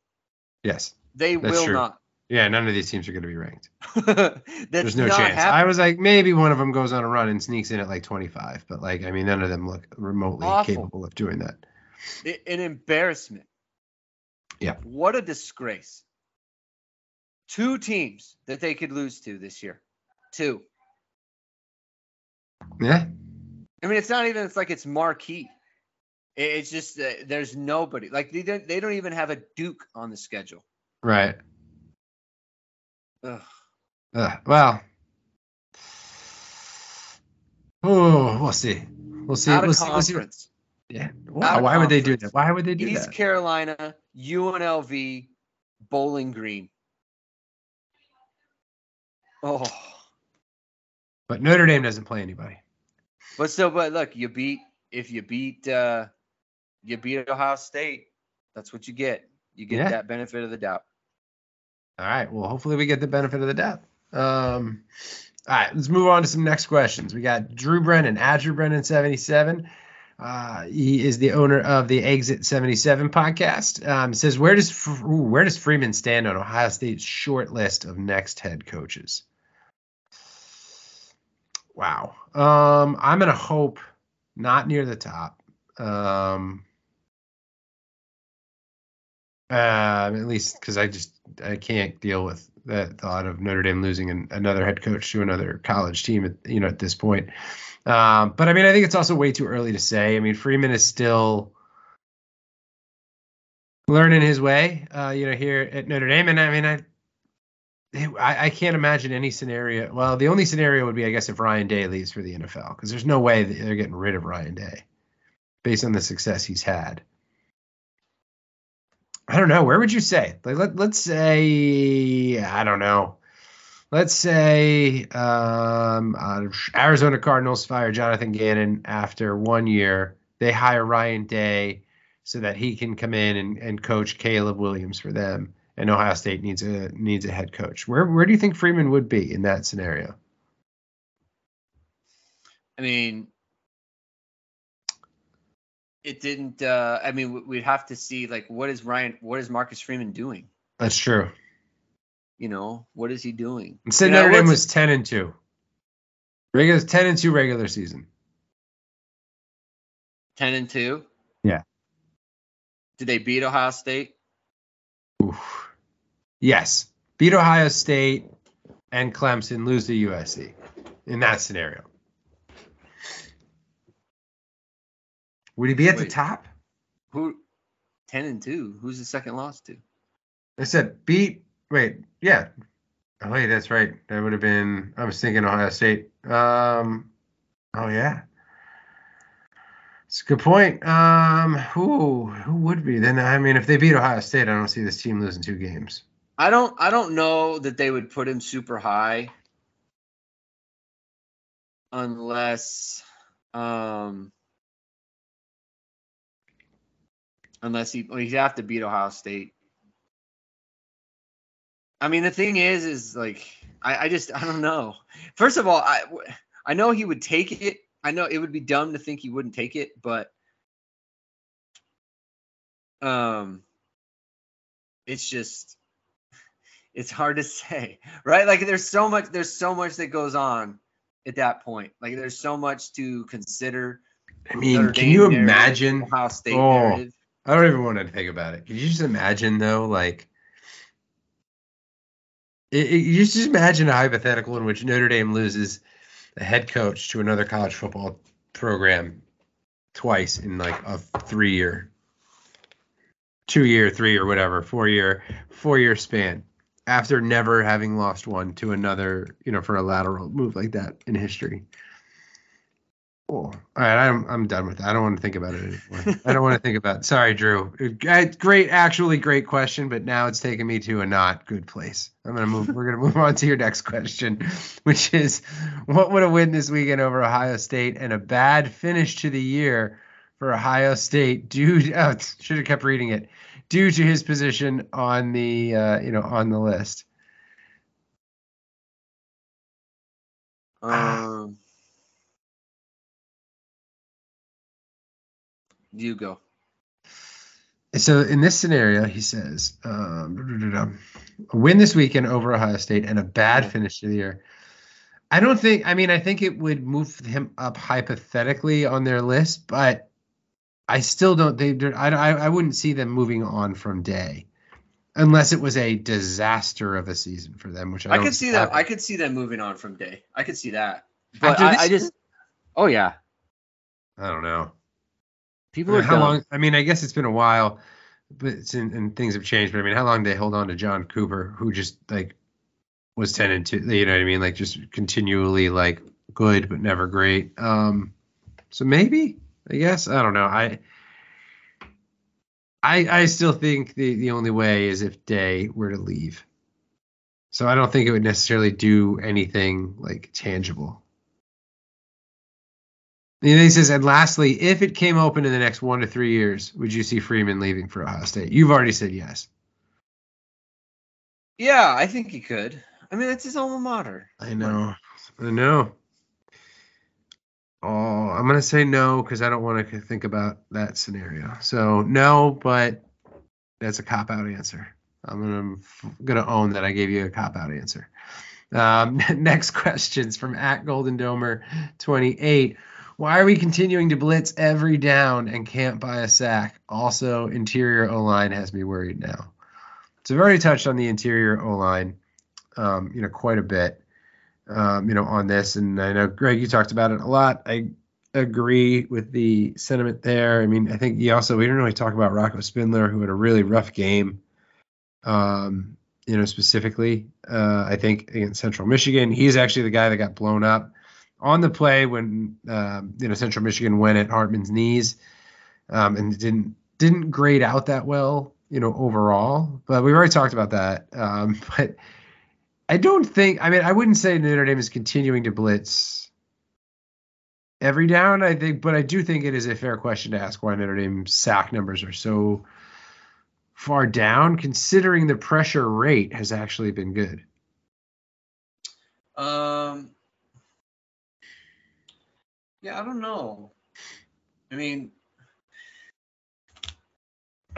Yes. They That's will true. not. Yeah, none of these teams are going to be ranked. That's There's no chance. I was like, maybe one of them goes on a run and sneaks in at like 25, but like, I mean, none of them look remotely Awful. capable of doing that. An embarrassment. Yeah. What a disgrace. Two teams that they could lose to this year. Two. Yeah. I mean, it's not even. It's like it's marquee. It's just uh, there's nobody. Like they don't. They don't even have a Duke on the schedule. Right. Ugh. Uh, well. Oh, we'll see. We'll see. Out We'll see. We'll see. Yeah. Wow, why would they do that? Why would they do East that? East Carolina, UNLV, Bowling Green. Oh, But Notre Dame doesn't play anybody. but so but look, you beat if you beat uh you beat Ohio State, that's what you get. You get Yeah. that benefit of the doubt. All right. Well, hopefully we get the benefit of the doubt. Um, all right. Let's move on to some next questions. We got Drew Brennan, Azure Brennan 77. Uh, he is the owner of the Exit 77 podcast. Um, says where does ooh, where does Freeman stand on Ohio State's short list of next head coaches? Wow. Um, I'm gonna hope not near the top. Um, uh, at least because I just I can't deal with that thought of Notre Dame losing an, another head coach to another college team at you know at this point. Um, but I mean, I think it's also way too early to say. I mean, Freeman is still learning his way, uh, you know, here at Notre Dame, and I mean, I. I, I can't imagine any scenario. Well, the only scenario would be, I guess, if Ryan Day leaves for the NFL, because there's no way that they're getting rid of Ryan Day, based on the success he's had. I don't know. Where would you say? Like, let, let's say, I don't know. Let's say um, uh, Arizona Cardinals fire Jonathan Gannon after one year. They hire Ryan Day so that he can come in and, and coach Caleb Williams for them. And Ohio State needs a needs a head coach. Where where do you think Freeman would be in that scenario? I mean, it didn't. Uh, I mean, we- we'd have to see like what is Ryan, what is Marcus Freeman doing? That's true. You know, what is he doing? Instead, You know, Notre Dame what's- was ten and two. Regular ten and two regular season. ten and two. Yeah. Did they beat Ohio State? Oof. Yes. Beat Ohio State and Clemson, lose to USC in that scenario. Would he be at the top? Who? Ten and two. Who's the second loss to? I said beat. Wait, yeah. Oh wait, that's right. That would have been. I was thinking Ohio State. Um. Oh yeah. It's a good point. Um. Who who would be then? I mean, if they beat Ohio State, I don't see this team losing two games. I don't. I don't know that they would put him super high, unless, um, unless he well, he'd have to beat Ohio State. I mean, the thing is, is like I, I just I don't know. First of all, I I know he would take it. I know it would be dumb to think he wouldn't take it, but um, it's just it's hard to say, right? Like there's so much there's so much that goes on at that point. Like there's so much to consider. I mean, Notre can you Dame imagine? how State Oh. narrative? I don't even want to think about it. Can you just imagine though, like, it, it- you just imagine a hypothetical in which Notre Dame loses a head coach to another college football program twice in like a three year, two year, three or whatever, four year, four year span after never having lost one to another, you know, for a lateral move like that in history. Oh, all right, I'm I'm done with that. I don't want to think about it anymore. I don't want to think about. It. Sorry, Drew. Uh, Great, actually great question, but now it's taking me to a not good place. I'm gonna move. We're gonna move on to your next question, which is, what would a win this weekend over Ohio State and a bad finish to the year for Ohio State due? Oh, should have kept reading it. Due to his position on the, uh, you know, on the list. Um, you go. So in this scenario, he says, um, a win this weekend over Ohio State and a bad finish to the year. I don't think. I mean, I think it would move him up hypothetically on their list, but I still don't. They, I, I, I wouldn't see them moving on from Day, unless it was a disaster of a season for them. Which I, I could see happen. I could see them moving on from Day. I could see that. But I, I just. Oh yeah. I don't know. People are how dumb. long? I mean, I guess it's been a while, but in, and things have changed. But I mean, how long they hold on to John Cooper, who just like was ten and two? You know what I mean? Like just continually like good but never great. Um, so maybe I guess I don't know. I I I still think the the only way is if Day were to leave. So I don't think it would necessarily do anything like tangible. And he says, and lastly, if it came open in the next one to three years, would you see Freeman leaving for Ohio State? You've already said yes. Yeah, I think he could. I mean, it's his alma mater. I know. I know. Oh, I'm gonna say no because I don't want to think about that scenario. So no, but that's a cop out answer. I'm gonna gonna own that I gave you a cop out answer. Um, next questions from at Golden Domer 28. Why are we continuing to blitz every down and can't buy a sack? Also, interior O line has me worried now. So, we've already touched on the interior O line, um, you know, quite a bit, um, you know, on this. And I know, Greg, you talked about it a lot. I agree with the sentiment there. I mean, I think you also, we didn't really talk about Rocco Spindler, who had a really rough game, um, you know, specifically, uh, I think against Central Michigan. He's actually the guy that got blown up on the play when um, you know Central Michigan went at Hartman's knees um, and didn't didn't grade out that well, you know, overall. But we've already talked about that. Um, but I don't think. I mean, I wouldn't say Notre Dame is continuing to blitz every down. I think, but I do think it is a fair question to ask why Notre Dame's sack numbers are so far down, considering the pressure rate has actually been good. Um. Yeah, I don't know. I mean,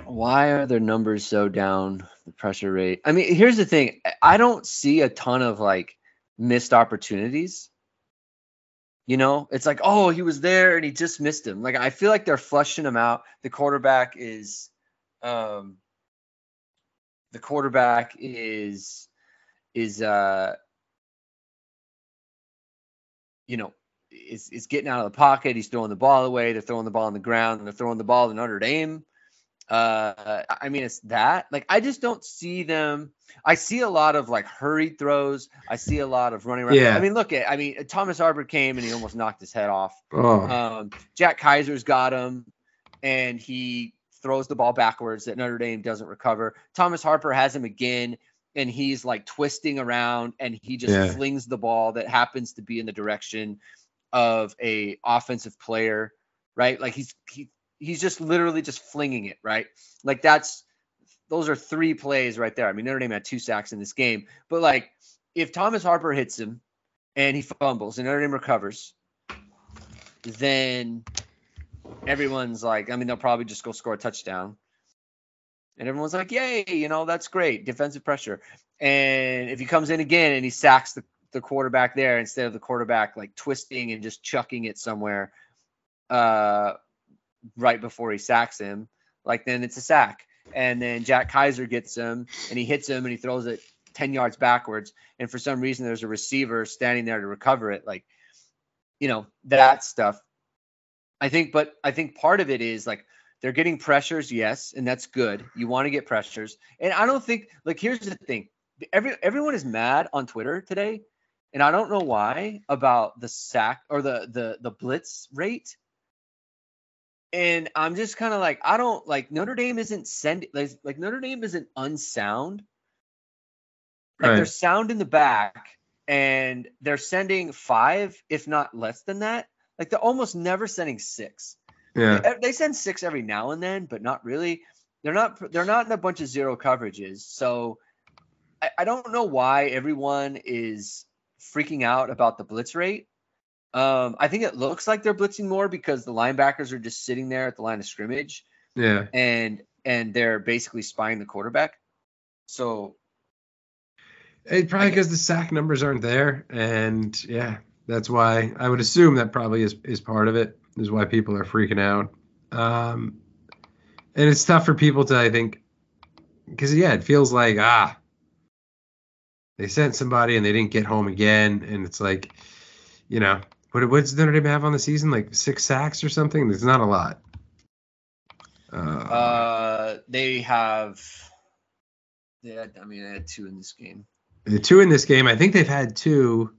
why are their numbers so down? The pressure rate. I mean, here's the thing. I don't see a ton of like missed opportunities. You know, it's like, oh, he was there and he just missed him. Like I feel like they're flushing him out. The quarterback is Um, the quarterback is is uh you know is is getting out of the pocket. He's throwing the ball away. They're throwing the ball on the ground. And they're throwing the ball to Notre Dame. Uh, I mean, it's that. Like, I just don't see them. I see a lot of like hurried throws. I see a lot of running around. Yeah. I mean, look at. I mean, Thomas Harper came and he almost knocked his head off. Oh, Um, Jack Kiser's got him, and he throws the ball backwards that Notre Dame doesn't recover. Thomas Harper has him again, and he's like twisting around, and he just Yeah. flings the ball that happens to be in the direction of a offensive player, right? Like he's he he's just literally just flinging it, right? Like that's those are three plays right there. I mean, Notre Dame had two sacks in this game, but like if Thomas Harper hits him and he fumbles and Notre Dame recovers, then everyone's like, I mean, they'll probably just go score a touchdown. And everyone's like, yay, you know, that's great. Defensive pressure. And if he comes in again and he sacks the, the quarterback there instead of the quarterback like twisting and just chucking it somewhere uh, right before he sacks him, like then it's a sack. And then Jack Kiser gets him and he hits him and he throws it 10 yards backwards. And for some reason, there's a receiver standing there to recover it. Like, you know, that stuff. I think, but I think part of it is like they're getting pressures, yes, and that's good. You want to get pressures. And I don't think like here's the thing. Every everyone is mad on Twitter today, and I don't know why about the sack or the the the blitz rate. And I'm just kind of like, I don't like Notre Dame isn't sending like, like Notre Dame isn't unsound. Like they're sound in the back and they're sending five, if not less than that. Like they're almost never sending six. yeah. Eh, They send six every now and then, but not really. They're not. They're not in a bunch of zero coverages. So I, I don't know why everyone is freaking out about the blitz rate. Um, I think it looks like they're blitzing more because the linebackers are just sitting there at the line of scrimmage Yeah. and and they're basically spying the quarterback. So It probably because the sack numbers aren't there, and yeah, that's why I would assume that probably is is part of it. Is why people are freaking out. Um, and it's tough for people to, I think, because yeah, it feels like ah, they sent somebody and they didn't get home again, and it's like, you know, what what's Notre Dame have on the season? Like six sacks or something? There's not a lot. Uh, uh, they have. They had, I mean, they had two in this game. The two in this game, I think they've had two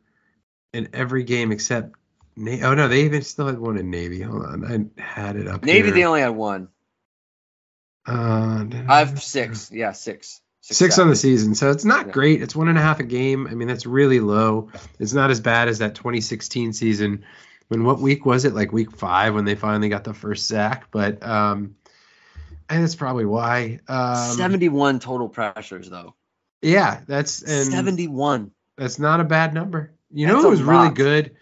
in every game except. Na- oh no, they even still had one in Navy. Hold on, I had it up. Navy, here. they only had one. Uh, I have six. Yeah, six. Six on the season, so it's not Yeah. great. It's one and a half a game. I mean, that's really low. It's not as bad as that 2016 season. When what week was it? Like week five when they finally got the first sack. But um, and that's probably why. Um, 71 total pressures though. Yeah, that's and 71. That's not a bad number. You know That's who a was really good?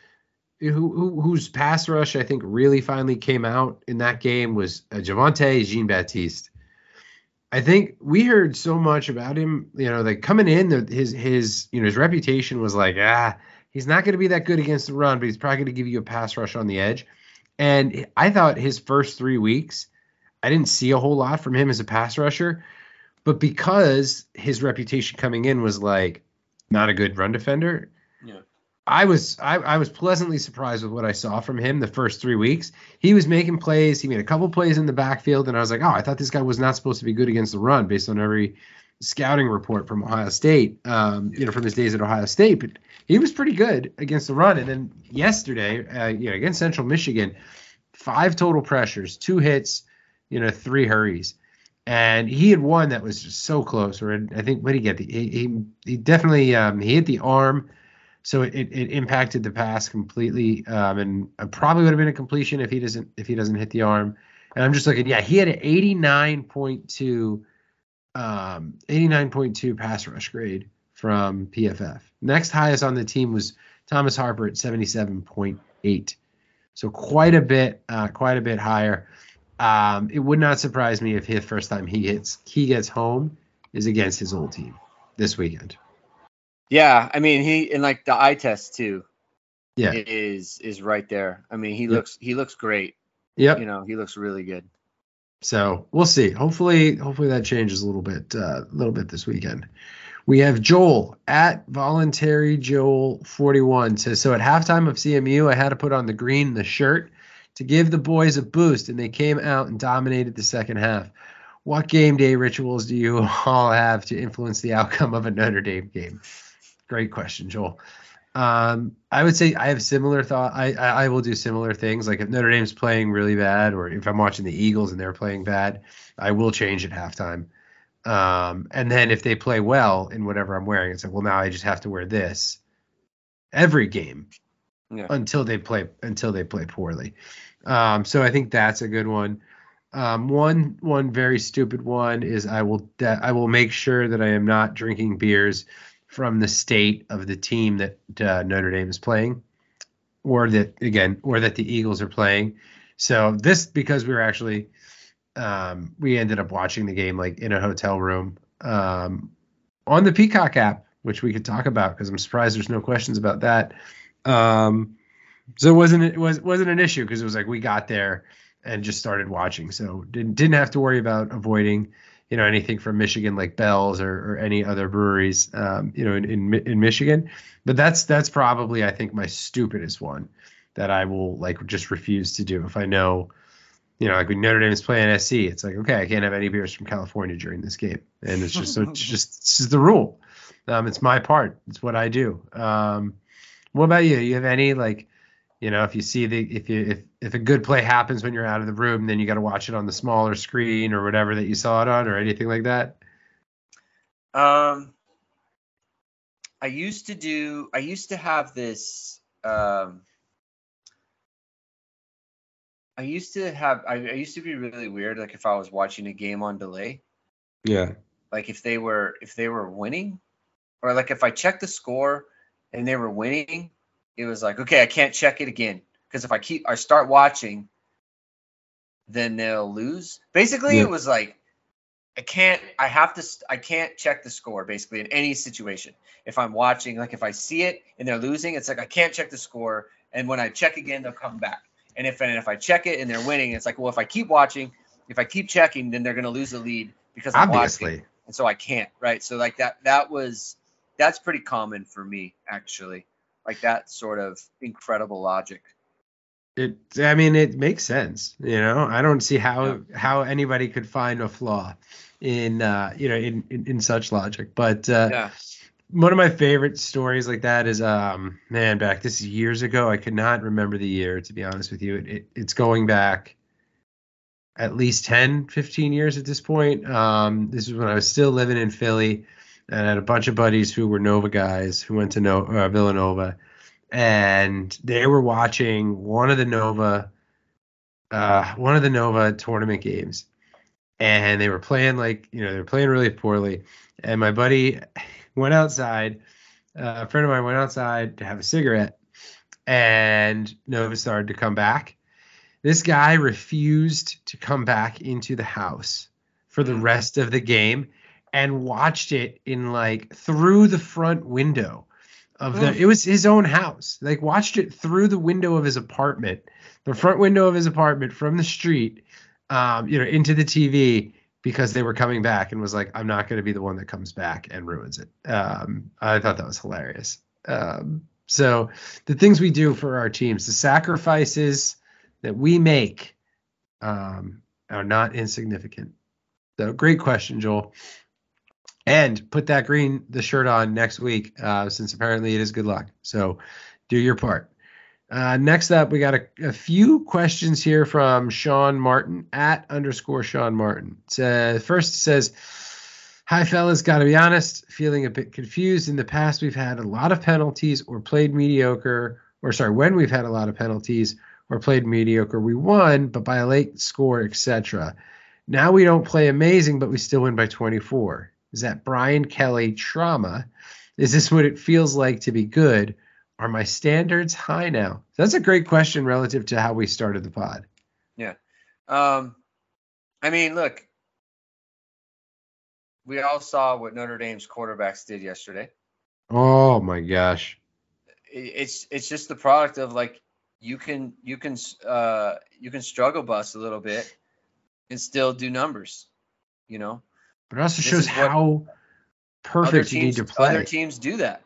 Who, who whose pass rush I think really finally came out in that game was uh, Javontae Jean Baptiste. I think we heard so much about him. You know, like coming in, his his you know his reputation was like ah he's not going to be that good against the run, but he's probably going to give you a pass rush on the edge. And I thought his first three weeks, I didn't see a whole lot from him as a pass rusher, but because his reputation coming in was like not a good run defender. Yeah. I was I, I was pleasantly surprised with what I saw from him the first three weeks. He was making plays. He made a couple plays in the backfield, and I was like, oh, I thought this guy was not supposed to be good against the run based on every scouting report from Ohio State. Um, you know, from his days at Ohio State, but he was pretty good against the run. And then yesterday, uh, you know, against Central Michigan, five total pressures, two hits, you know, three hurries. And he had one that was just so close. Or I think what did he get? The, he, he definitely um, he hit the arm, so it, it, impacted the pass completely. Um, and it probably would have been a completion if he doesn't if he doesn't hit the arm. And I'm just looking. Yeah, he had an 89.2 um 89.2 pass rush grade from PFF. Next highest on the team was Thomas Harper at 77.8. So quite a bit, uh, quite a bit higher. Um, it would not surprise me if his first time he hits he gets home is against his old team this weekend. Yeah, I mean he and like the eye test too Yeah. is is right there. I mean he Yep. looks he looks great. Yep. You know, he looks really good. So we'll see. Hopefully, hopefully that changes a little bit, uh, a little bit this weekend. We have Joel at voluntary Joel 41 says so at halftime of CMU I had to put on the green the shirt to give the boys a boost and they came out and dominated the second half. What game day rituals do you all have to influence the outcome of a Notre Dame game? Great question, Joel. Um, I would say I have similar thought. I, I I will do similar things. Like if Notre Dame's playing really bad, or if I'm watching the Eagles and they're playing bad, I will change at halftime. Um, and then if they play well in whatever I'm wearing, it's like, well, now I just have to wear this every game Yeah. until they play until they play poorly. Um, so I think that's a good one. Um, one one very stupid one is I will de- I will make sure that I am not drinking beers from the state of the team that uh, Notre Dame is playing, or that again, or that the Eagles are playing. So this because we were actually um, we ended up watching the game like in a hotel room um, on the Peacock app, which we could talk about because I'm surprised there's no questions about that. Um, so it wasn't it was wasn't an issue because it was like we got there and just started watching, so didn't didn't have to worry about avoiding you know anything from Michigan like Bell's or, or any other breweries um, you know in, in in Michigan. But that's that's probably I think my stupidest one that I will like just refuse to do if I know you know, like when Notre Dame is playing SC, it's like, okay, I can't have any beers from California during this game, and it's just so it's just this is the rule. Um, it's my part. It's what I do. Um, what about you? You have any like, you know, if you see the if you if if a good play happens when you're out of the room, then you got to watch it on the smaller screen or whatever that you saw it on, or anything like that. Um, I used to do. I used to have this. Um, I used to have. I, I used to be really weird. Like if I was watching a game on delay, Yeah. like if they were if they were winning, or like if I checked the score and they were winning, it was like okay, I can't check it again because if I keep I start watching, then they'll lose. Basically, Yeah. it was like I can't. I have to. I can't check the score basically in any situation. If I'm watching, like if I see it and they're losing, it's like I can't check the score. And when I check again, they'll come back. And if and if I check it and they're winning, it's like well, if I keep watching, if I keep checking, then they're going to lose the lead because I'm watching Obviously. and so I can't, right? So like that that was that's pretty common for me actually. Like that sort of incredible logic. It. I mean, it makes sense. You know, I don't see how how anybody could find a flaw in uh you know in in, in such logic, but. uh Yeah. one of my favorite stories like that is um man back this is years ago i could not remember the year to be honest with you it, it, it's going back at least 10 15 years at this point um this is when i was still living in philly and I had a bunch of buddies who were nova guys who went to uh, villanova and they were watching one of the nova uh one of the nova tournament games and they were playing like you know they were playing really poorly and my buddy went outside. Uh, a friend of mine went outside to have a cigarette, and Nova started to come back. This guy refused to come back into the house for the rest of the game and watched it in like through the front window of the it was his own house like watched it through the window of his apartment the front window of his apartment from the street um you know into the tv because they were coming back and was like, I'm not going to be the one that comes back and ruins it. Um, I thought that was hilarious. Um, so the things we do for our teams, the sacrifices that we make, um, are not insignificant. So great question, Joel. And put that green the shirt on next week, uh, since apparently it is good luck. So do your part. Uh, next up, we got a, a few questions here from Sean Martin at underscore Sean Martin. Says, first says, Hi, fellas. Got to be honest, feeling a bit confused. In the past, we've had a lot of penalties or played mediocre, or sorry, when we've had a lot of penalties or played mediocre, we won, but by a late score, etc. Now we don't play amazing, but we still win by 24. Is that Brian Kelly trauma? Is this what it feels like to be good? Are my standards high now? That's a great question relative to how we started the pod. Yeah. Um, I mean, look, we all saw what Notre Dame's quarterbacks did yesterday. Oh my gosh. It's it's just the product of like you can you can uh you can struggle bus a little bit and still do numbers. You know, But it also This shows how perfect you need to play. other teams do that.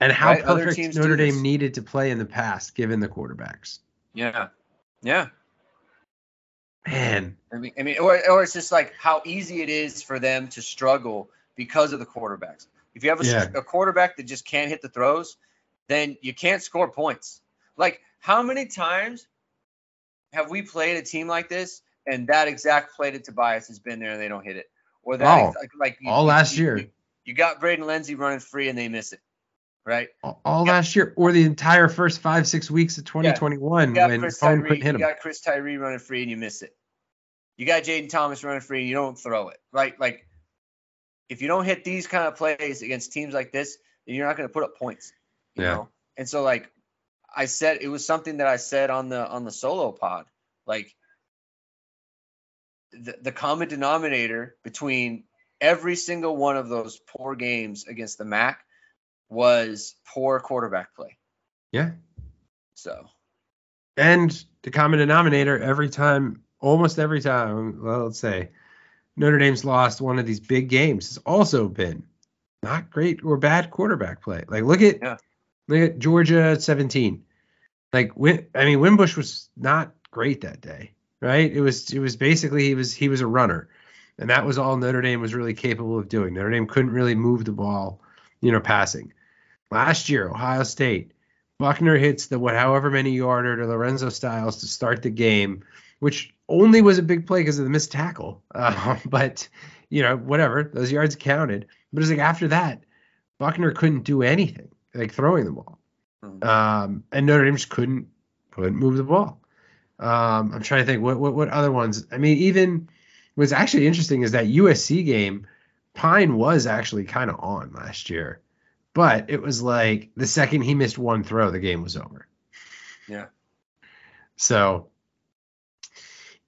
and how right? Perfect teams Notre Dame needed to play in the past, given the quarterbacks. Yeah, yeah. Man, I mean, I mean, or, or it's just like how easy it is for them to struggle because of the quarterbacks. If you have a, Yeah. a quarterback that just can't hit the throws, then you can't score points. Like, how many times have we played a team like this and that exact play to Tobias has been there and they don't hit it? Or that, Oh, like, you- all you- last you- year. You, got Braden Lenzy running free and they miss it, right? all, all last year, or the entire first five, six weeks of 2021 You got when Chris Tyree, couldn't hit you got Chris Tyree running free and you miss it. You got Jayden Thomas running free and you don't throw it. Right? Like if you don't hit these kind of plays against teams like this, then you're not going to put up points. You Yeah. know? And so like I said it was something that I said on the on the solo pod. Like the, the common denominator between every single one of those poor games against the MAC was poor quarterback play. Yeah. So And the common denominator every time, almost every time, well, let's say Notre Dame's lost one of these big games has also been not great or bad quarterback play. Like look at Yeah. look at Georgia at 17. Like I mean Winbush was not great that day, right? It was it was basically he was he was a runner. And that was all Notre Dame was really capable of doing. Notre Dame couldn't really move the ball, you know, passing. Last year, Ohio State, Buchner hits the what however many yarder to Lorenzo Styles to start the game, which only was a big play because of the missed tackle. Uh, but you know, whatever, those yards counted. But it's like after that, Buchner couldn't do anything, like throwing the ball. Mhm. Um, and Notre Dame just couldn't couldn't move the ball. Um, I'm trying to think what, what what other ones. I mean, even what's actually interesting is that USC game, Pyne was actually kind of on last year, but it was like the second he missed one throw, the game was over. Yeah. So,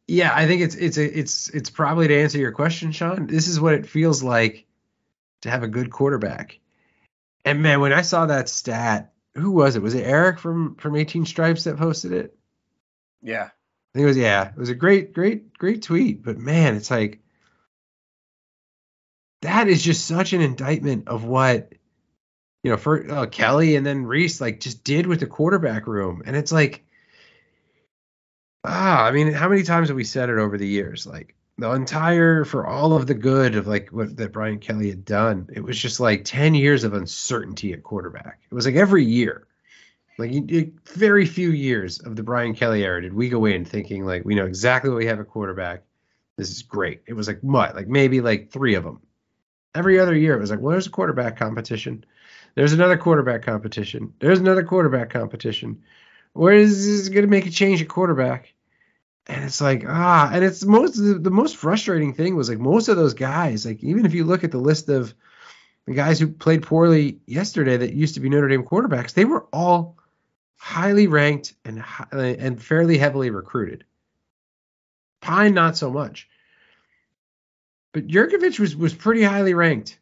yeah, I think it's it's a, it's it's probably to answer your question, Sean. This is what it feels like to have a good quarterback. And man, when I saw that stat, who was it? Was it Eric from from 18 Stripes that posted it? Yeah. I think it was yeah. It was a great, great, great tweet. But man, it's like that is just such an indictment of what you know for uh, Kelly and then Rees like just did with the quarterback room, and it's like ah, I mean, how many times have we said it over the years? Like the entire for all of the good of like what that Brian Kelly had done, it was just like ten years of uncertainty at quarterback. It was like every year. Like very few years of the Brian Kelly era did we go in thinking like we know exactly what we have at quarterback. This is great. It was like what, like maybe like three of them. Every other year it was like, well, there's a quarterback competition. There's another quarterback competition. There's another quarterback competition. Where is this going to make a change at quarterback? And it's like ah, and it's most the, the most frustrating thing was like most of those guys, like even if you look at the list of the guys who played poorly yesterday that used to be Notre Dame quarterbacks, they were all highly ranked and and fairly heavily recruited. Pyne not so much, but Jurkovec was was pretty highly ranked,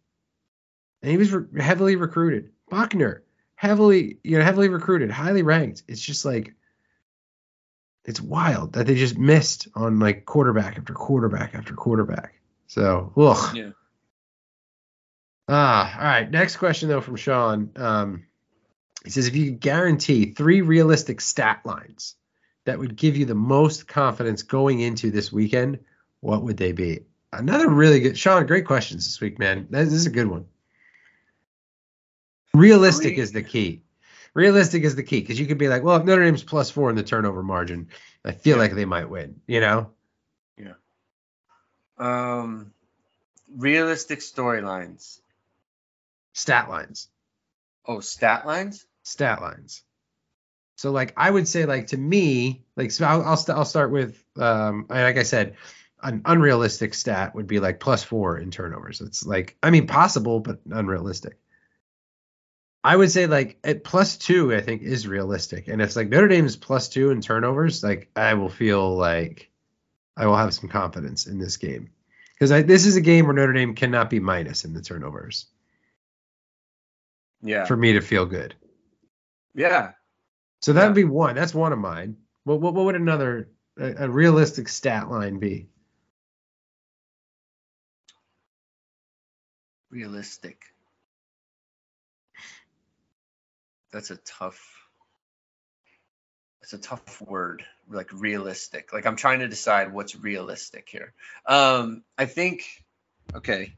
and he was re- heavily recruited. Buchner heavily you know heavily recruited, highly ranked. It's just like it's wild that they just missed on like quarterback after quarterback after quarterback. So, ugh. Yeah. Ah, all right. Next question though from Sean. Um, he says, if you could guarantee three realistic stat lines that would give you the most confidence going into this weekend, what would they be? Another really good, Sean. Great questions this week, man. This is a good one. Realistic Three- is the key. Realistic is the key because you could be like, well, if Notre Dame's plus four in the turnover margin, I feel like they might win. You know? Yeah. Um, realistic storylines. Stat lines. Oh, stat lines. Stat lines. So like I would say like to me like so I'll I'll, st- I'll start with um like I said an unrealistic stat would be like plus 4 in turnovers. It's like I mean possible but unrealistic. I would say like at plus 2 I think is realistic and it's like Notre Dame is plus 2 in turnovers like I will feel like I will have some confidence in this game. Cuz this is a game where Notre Dame cannot be minus in the turnovers Yeah. for me to feel good. Yeah. So that'd be one. That's one of mine. What, what what would another a, a realistic stat line be? Realistic. That's a tough. It's a tough word, like realistic. Like I'm trying to decide what's realistic here. Um, I think, okay,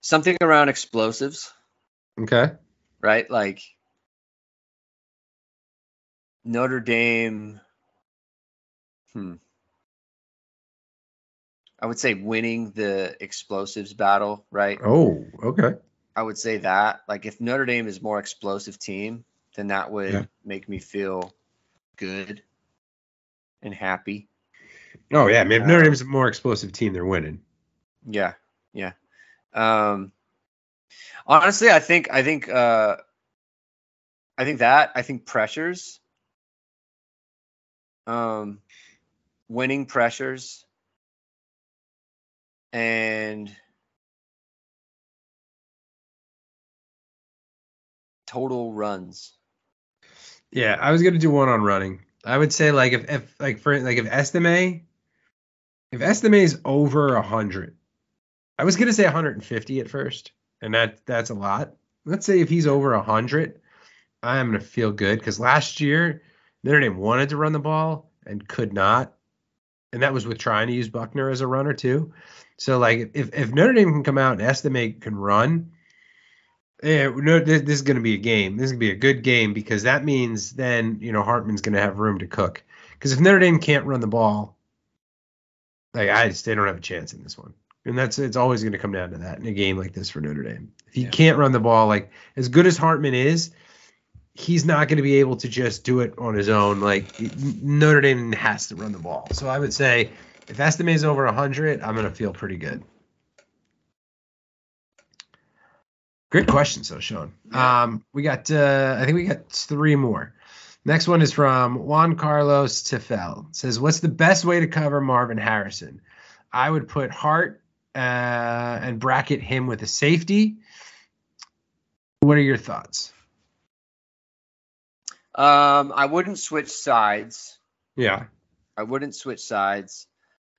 something around explosives, Okay. right? Like Notre Dame. Hmm. I would say winning the explosives battle, right? Oh, okay. I would say that. Like if Notre Dame is more explosive team, then that would Yeah. make me feel good and happy. Oh yeah, I mean, if Notre Uh, Dame's a more explosive team, they're winning. Yeah, yeah. Um honestly, I think I think uh I think that I think pressures um winning pressures and total runs. Yeah, I was gonna do one on running. I would say like if, if like for like if Estime, if Estime is over hundred, I was gonna say 150 at first, and that that's a lot. Let's say if he's over hundred, I am gonna feel good because last year Notre Dame wanted to run the ball and could not, and that was with trying to use Buchner as a runner too. So like if if Notre Dame can come out and Estime can run, yeah, no, this, this is going to be a game. This is going to be a good game because that means then you know Hartman's going to have room to cook. Because if Notre Dame can't run the ball, like I just they don't have a chance in this one, and that's it's always going to come down to that in a game like this for Notre Dame. If he Yeah. can't run the ball, like as good as Hartman is, he's not going to be able to just do it on his own. Like Notre Dame has to run the ball. So I would say if Estime is over 100, I'm going to feel pretty good. Great question, so Sean. Um, we got uh, I think we got three more. Next one is from Juan Carlos Tefel. It says, "What's the best way to cover Marvin Harrison?" I would put Hart uh, and bracket him with a safety. What are your thoughts? Um I wouldn't switch sides. Yeah. I wouldn't switch sides.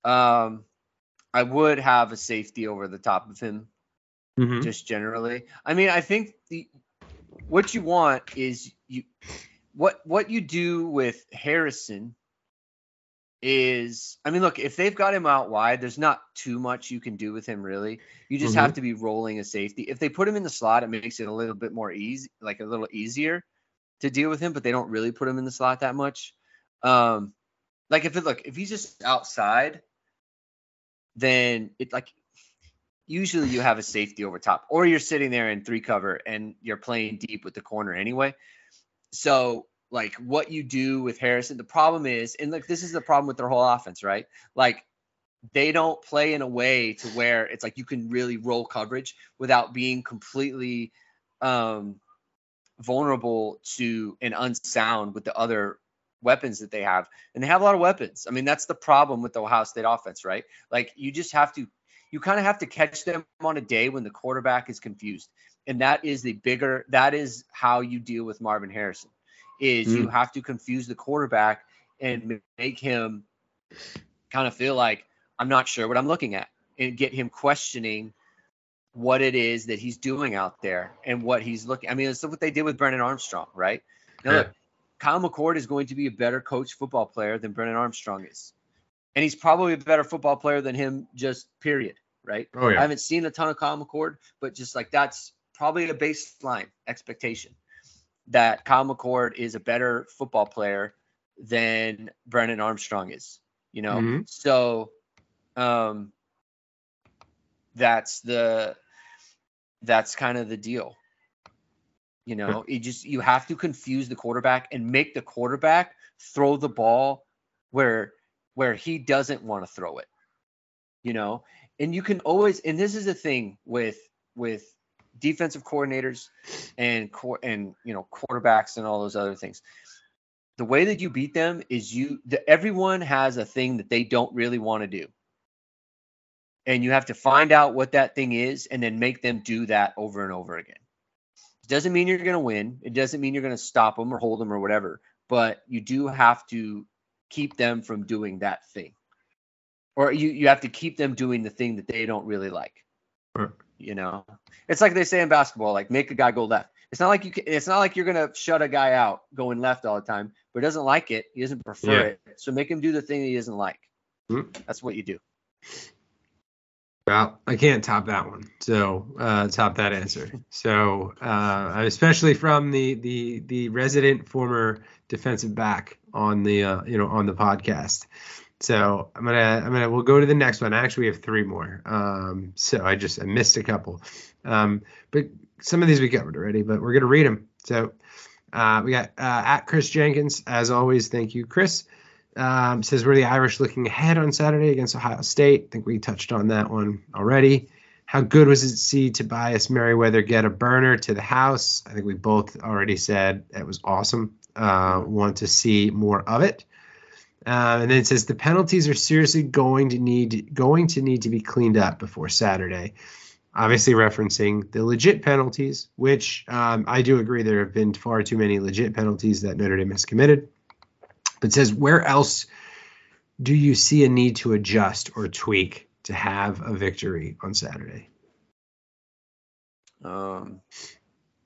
Um, I would have a safety over the top of him, Mm-hmm. just generally. I mean, I think the what you want is you what what you do with Harrison is I mean, look, if they've got him out wide, there's not too much you can do with him really. You just have to be rolling a safety. If they put him in the slot, it makes it a little bit more easy, like a little easier to deal with him, but they don't really put him in the slot that much. Um, like if it look if he's just outside, then it like usually you have a safety over top, or you're sitting there in three cover and you're playing deep with the corner anyway. So like what you do with Harrison, the problem is, and like this is the problem with their whole offense, right? Like they don't play in a way to where it's like you can really roll coverage without being completely um vulnerable to and unsound with the other weapons that they have. And they have a lot of weapons. I mean, that's the problem with the Ohio State offense, right? Like you just have to you kind of have to catch them on a day when the quarterback is confused. And that is the bigger that is how you deal with Marvin Harrison. Is you hmm. have to confuse the quarterback and make him kind of feel like I'm not sure what I'm looking at and get him questioning what it is that he's doing out there and what he's looking. I mean, it's what they did with Brennan Armstrong, right? Now, Yeah. look, Kyle McCord is going to be a better coach football player than Brennan Armstrong is. And he's probably a better football player than him, just period, right? Oh yeah. I haven't seen a ton of Kyle McCord, but just like that's probably a baseline expectation that Kyle McCord is a better football player than Brennan Armstrong is, you know? Mhm. So um that's the that's kind of the deal. You know, you just you have to confuse the quarterback and make the quarterback throw the ball where where he doesn't want to throw it. You know, and you can always and this is the thing with with defensive coordinators and core and you know quarterbacks and all those other things. The way that you beat them is you the, everyone has a thing that they don't really want to do. And you have to find out what that thing is and then make them do that over and over again. It doesn't mean you're going to win. It doesn't mean you're going to stop them or hold them or whatever, but you do have to keep them from doing that thing. Or you, you have to keep them doing the thing that they don't really like. Right. You know, it's like they say in basketball, like make a guy go left. It's not like you. Can, it's not like you're gonna shut a guy out going left all the time, but he doesn't like it. He doesn't prefer Yeah. it. So make him do the thing he doesn't like. Hmm. That's what you do. Well, I can't top that one. So uh, top that answer. So uh, especially from the the the resident former defensive back on the uh, you know on the podcast. So I'm gonna I'm gonna we'll go to the next one. I Actually, have three more. Um, so I just I missed a couple. Um, but some of these we covered already. But we're gonna read them. So uh, we got uh, at Chris Jenkins as always. Thank you, Chris. Um, says we're the Irish looking ahead on Saturday against Ohio State. I think we touched on that one already. How good was it to see Tobias Merriweather get a burner to the house? I think we both already said it was awesome. Uh, want to see more of it. Uh, and then it says the penalties are seriously going to need going to need to be cleaned up before Saturday. Obviously referencing the legit penalties, which um, I do agree there have been far too many legit penalties that Notre Dame has committed. But it says where else do you see a need to adjust or tweak to have a victory on Saturday? Um,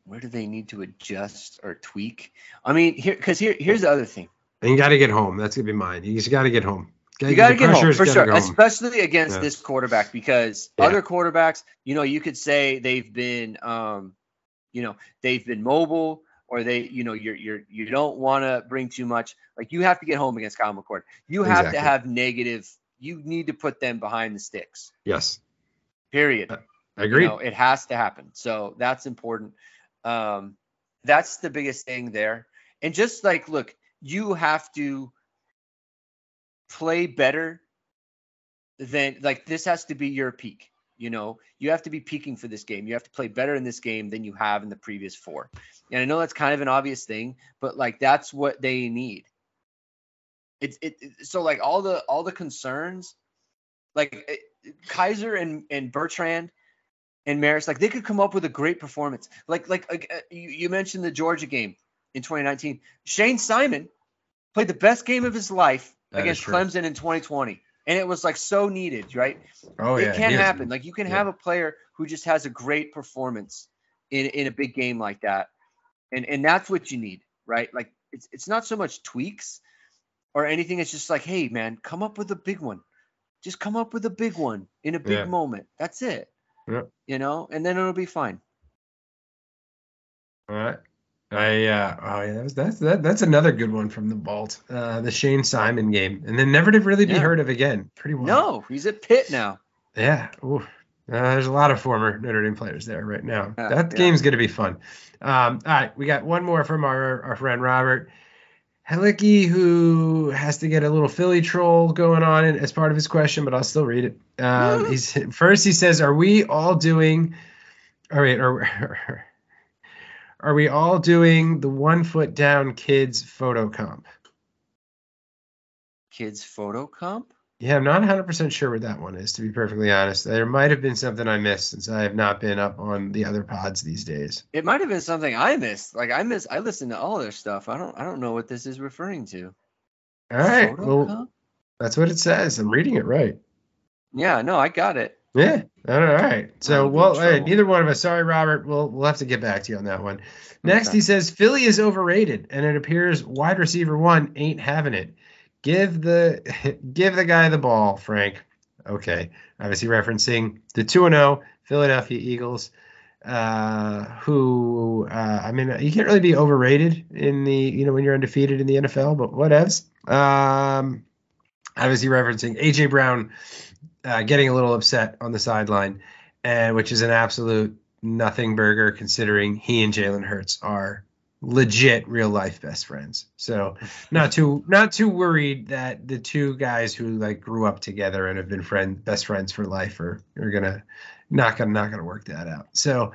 where do they need to adjust or tweak? I mean, here because here here's the other thing. And you got to get home. That's gonna be mine. You just got to get home. You got to get home for sure, home. especially against Yeah. this quarterback because Yeah. other quarterbacks, you know, you could say they've been, um, you know, they've been mobile or they, you know, you're you're you don't want to bring too much. Like you have to get home against Kyle McCord. You have Exactly. to have negative. You need to put them behind the sticks. Yes, Period. I agree. You know, it has to happen. So that's important. Um, that's the biggest thing there. And just like, look, you have to play better than like this has to be your peak. You know, you have to be peaking for this game. You have to play better in this game than you have in the previous four. And I know that's kind of an obvious thing, but like that's what they need. It's it, it- so like all the all the concerns, like it, Kiser and and Bertrand and Marist, like they could come up with a great performance. Like like, like uh, you, you mentioned the Georgia game in 2019. Shayne Simon played the best game of his life That against. Clemson in 2020, and it was like so needed, right? oh yeah, it can is- happen. Like you can yeah. have a player who just has a great performance in in a big game like that, and and that's what you need, right? Like it's it's not so much tweaks or anything. It's just like, hey man, come up with a big one. Just come up with a big one in a big Yeah. moment. That's it. Yeah. You know, and then it'll be fine. All right. I uh, oh yeah, that's that's that, that's another good one from the vault. Uh, the Shayne Simon game, and then never to really be Yeah. heard of again. Pretty well. No, he's at Pitt now. Yeah. Ooh. Uh, there's a lot of former Notre Dame players there right now. Yeah, that yeah. game's going to be fun. Um, all right. We got one more from our, our friend Robert Helicki, who has to get a little Philly troll going on as part of his question, but I'll still read it. Um, he's First, he says, Are we all doing, all right, are, are we all doing the one foot down kids photo comp? Kids photo comp. Yeah, I'm not 100% sure what that one is, to be perfectly honest. There might have been something I missed since I have not been up on the other pods these days. It might have been something I missed. Like I miss. I listen to all their stuff. I don't. I don't know what this is referring to. All right. Well, that's what it says. I'm reading it right. Yeah. No, I got it. Yeah. All right. So, I'll be in well, hey, neither one of us. Sorry, Robert. We'll we'll have to get back to you on that one. Next, Okay. he says Philly is overrated, and it appears wide receiver one ain't having it. Give the give the guy the ball, Frank. Okay. Obviously referencing the two and zero Philadelphia Eagles, uh, who uh, I mean you can't really be overrated in the you know when you're undefeated in the NFL, but whatevs. Um, obviously referencing AJ Brown uh, getting a little upset on the sideline, and which is an absolute nothing burger considering he and Jalen Hurts are legit real life best friends. So not too not too worried that the two guys who like grew up together and have been friend best friends for life are are gonna not gonna not gonna work that out. So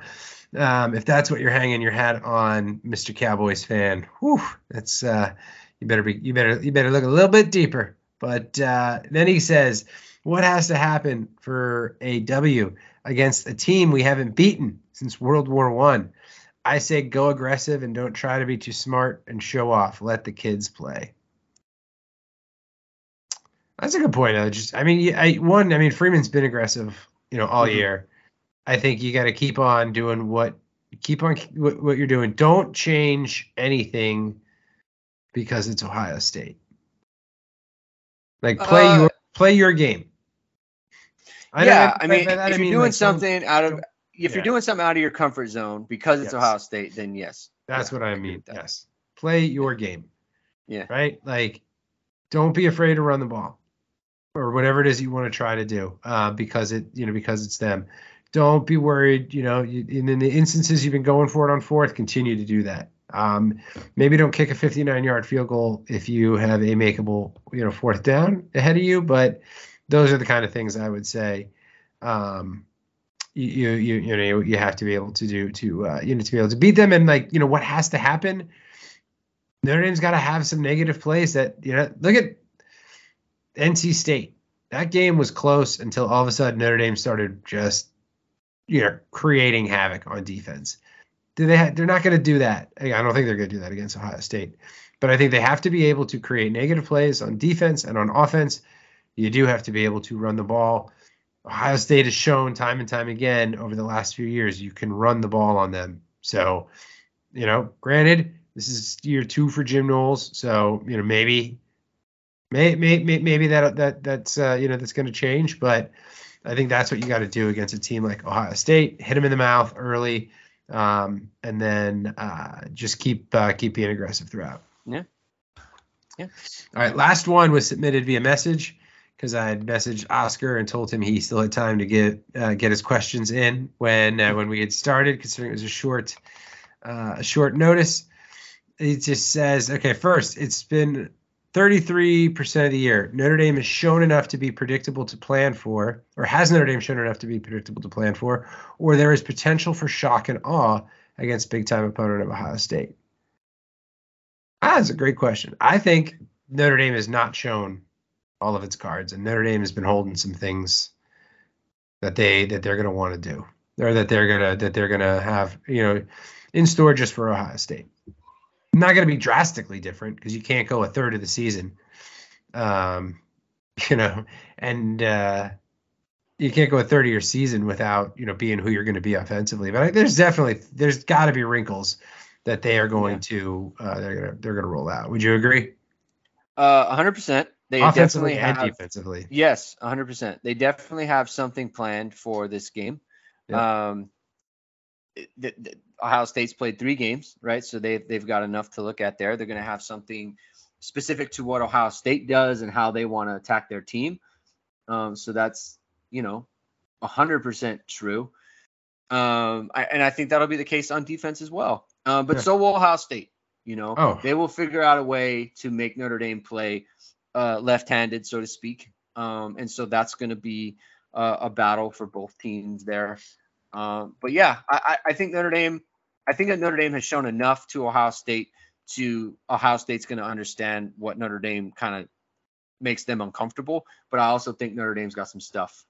um, if that's what you're hanging your hat on, Mr. Cowboys fan, whew, that's uh, you better be you better you better look a little bit deeper. But uh, then he says, what has to happen for a W against a team we haven't beaten since World War One? I say go aggressive and don't try to be too smart and show off. Let the kids play. That's a good point. I just, I mean, I, one, I mean, Freeman's been aggressive, you know, all Mhm. year. I think you got to keep on doing what, keep on what, what you're doing. Don't change anything because it's Ohio State. Like play Uh, your play your game. I yeah, I mean, by that if I you're doing like, something out of, if yeah. you're doing something out of your comfort zone because it's Yes. Ohio State, then yes. That's Yeah, what I mean. Yes. Play your game. Yeah. Right? Like, don't be afraid to run the ball or whatever it is you want to try to do uh, because it, you know, because it's them. Don't be worried. You know, you, and in the instances you've been going for it on fourth, continue to do that. Um, maybe don't kick a 59 yard field goal if you have a makeable, you know, fourth down ahead of you, but those are the kind of things I would say. Um, you, you you know you have to be able to do to uh, you know to be able to beat them. And like you know what has to happen Notre Dame's got to have some negative plays that you know look at NC State. That game was close until all of a sudden Notre Dame started just you know creating havoc on defense. Do they ha- they're not going to do that. I don't think they're going to do that against Ohio State. But I think they have to be able to create negative plays on defense and on offense you do have to be able to run the ball Ohio State has shown time and time again over the last few years you can run the ball on them. So, you know, granted, this is year two for Jim Knowles, so you know maybe, may, may, may, maybe that that that's uh, you know that's going to change, but I think that's what you got to do against a team like Ohio State. Hit them in the mouth early, um, and then uh, just keep uh, keep being aggressive throughout. Yeah. Yeah. All right, last one was submitted via message because I had messaged Oscar and told him he still had time to get uh, get his questions in when uh, when we had started, considering it was a short uh, a short notice. It just says, okay, first, it's been 33% of the year. Notre Dame has shown enough to be predictable to plan for, or has Notre Dame shown enough to be predictable to plan for, or there is potential for shock and awe against big time opponent of Ohio State? Ah, that's a great question. I think Notre Dame has not shown all of its cards, and Notre Dame has been holding some things that they that they're going to want to do, or that they're gonna that they're gonna have you know in store just for Ohio State. Not going to be drastically different because you can't go a third of the season, um, you know, and uh, you can't go a third of your season without you know being who you're going to be offensively. But I, there's definitely there's got to be wrinkles that they are going Yeah. to uh, they're gonna they're gonna roll out. Would you agree? Uh, 100%. They Offensively definitely and have, defensively. Yes, 100%. They definitely have something planned for this game. Um, it- th- th- Ohio State's played three games, right? So they've they've got enough to look at there. They're going to have something specific to what Ohio State does and how they want to attack their team. Um, so that's you know, 100% true. Um, I, and I think that'll be the case on defense as well. Um, but Yeah. so will Ohio State. You know, Oh. they will figure out a way to make Notre Dame play uh, left-handed, so to speak. Um, and so that's going to be uh, a battle for both teams there. Um, but yeah, I, I think Notre Dame, I think that Notre Dame has shown enough to Ohio State to Ohio State's going to understand what Notre Dame kind of makes them uncomfortable. But I also think Notre Dame's got some stuff,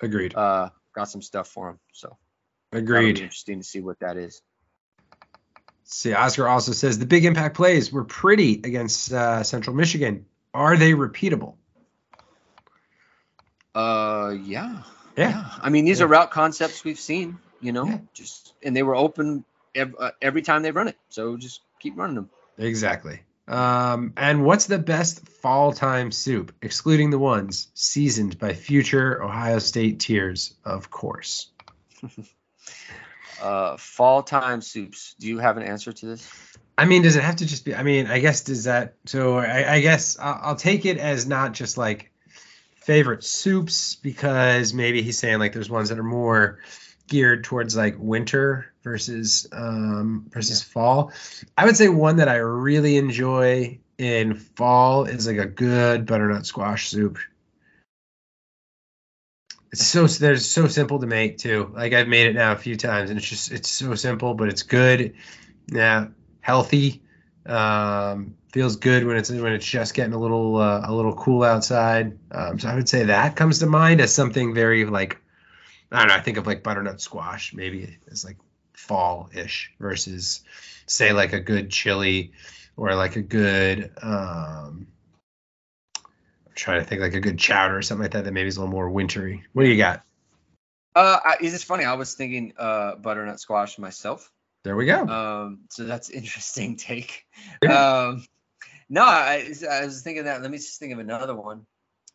Agreed. uh, got some stuff for them. So Agreed. interesting to see what that is. See, Oscar also says the big impact plays were pretty against uh, Central Michigan. Are they repeatable? Uh, yeah, Yeah. I mean, these Yeah. are route concepts we've seen, you know, Yeah. just and they were open ev- uh, every time they run it. So just keep running them. Exactly. Um, and what's the best fall time soup, excluding the ones seasoned by future Ohio State tiers, of course? Uh, fall time soups. Do you have an answer to this? I mean, does it have to just be? I mean, I guess does that? So I, I guess I'll, I'll take it as not just like favorite soups because maybe he's saying like there's ones that are more geared towards like winter versus um versus fall. I would say one that I really enjoy in fall is like a good butternut squash soup. It's so they're so simple to make too. Like I've made it now a few times and it's just it's so simple, but it's good. Yeah, healthy. Um, feels good when it's when it's just getting a little uh, a little cool outside. Um, so I would say that comes to mind as something very like I don't know. I think of like butternut squash maybe as like fall ish versus say like a good chili or like a good um, I'm trying to think like a good chowder or something like that that maybe is a little more wintry. What do you got? Uh, I, it's funny. I was thinking uh butternut squash myself. There we go. Um, so that's interesting take. Yeah. Um, no, I, I was thinking that. Let me just think of another one.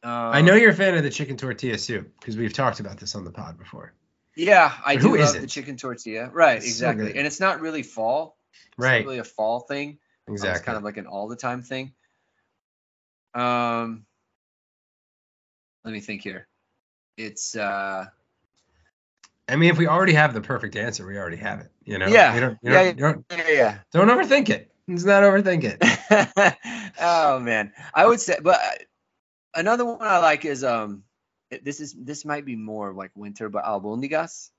Um, I know you're a fan of the chicken tortilla soup because we've talked about this on the pod before. Yeah, I But do love isn't? the chicken tortilla. Right, It's exactly. good. and it's not really fall. It's not Right. really a fall thing. Um, Exactly. It's kind of like an all the time thing. Um, let me think here. It's uh, I mean, if we already have the perfect answer, we already have it. You know. Yeah. You don't, you Yeah, don't, you don't, yeah, yeah. don't overthink it. Let's not overthink it. oh man, I would say, but uh, another one I like is um, this is this might be more like winter, but albondigas.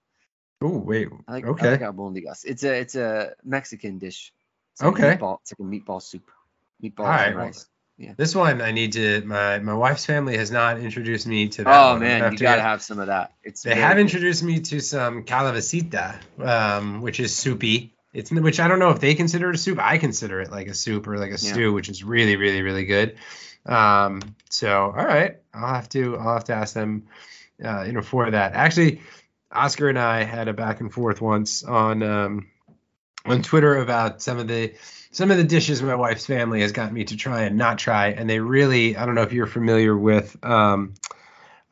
Oh wait. I like okay. I like albondigas. It's a it's a Mexican dish. It's like a Okay. meatball, it's like a meatball soup, meatballs All right, and well, rice. This one I need to. My my wife's family has not introduced me to that. Oh one. Man, have you to gotta get- have some of that. It's They have introduced me to some calabacita, um, which is soupy. It's which I don't know if they consider it a soup. I consider it like a soup or like a Yeah. stew, which is really, really, really good. Um, so all right, I'll have to I'll have to ask them, uh, you know, for that. Actually, Oscar and I had a back and forth once on um, on Twitter about some of the some of the dishes my wife's family has gotten me to try and not try, and they really I don't know if you're familiar with. Um,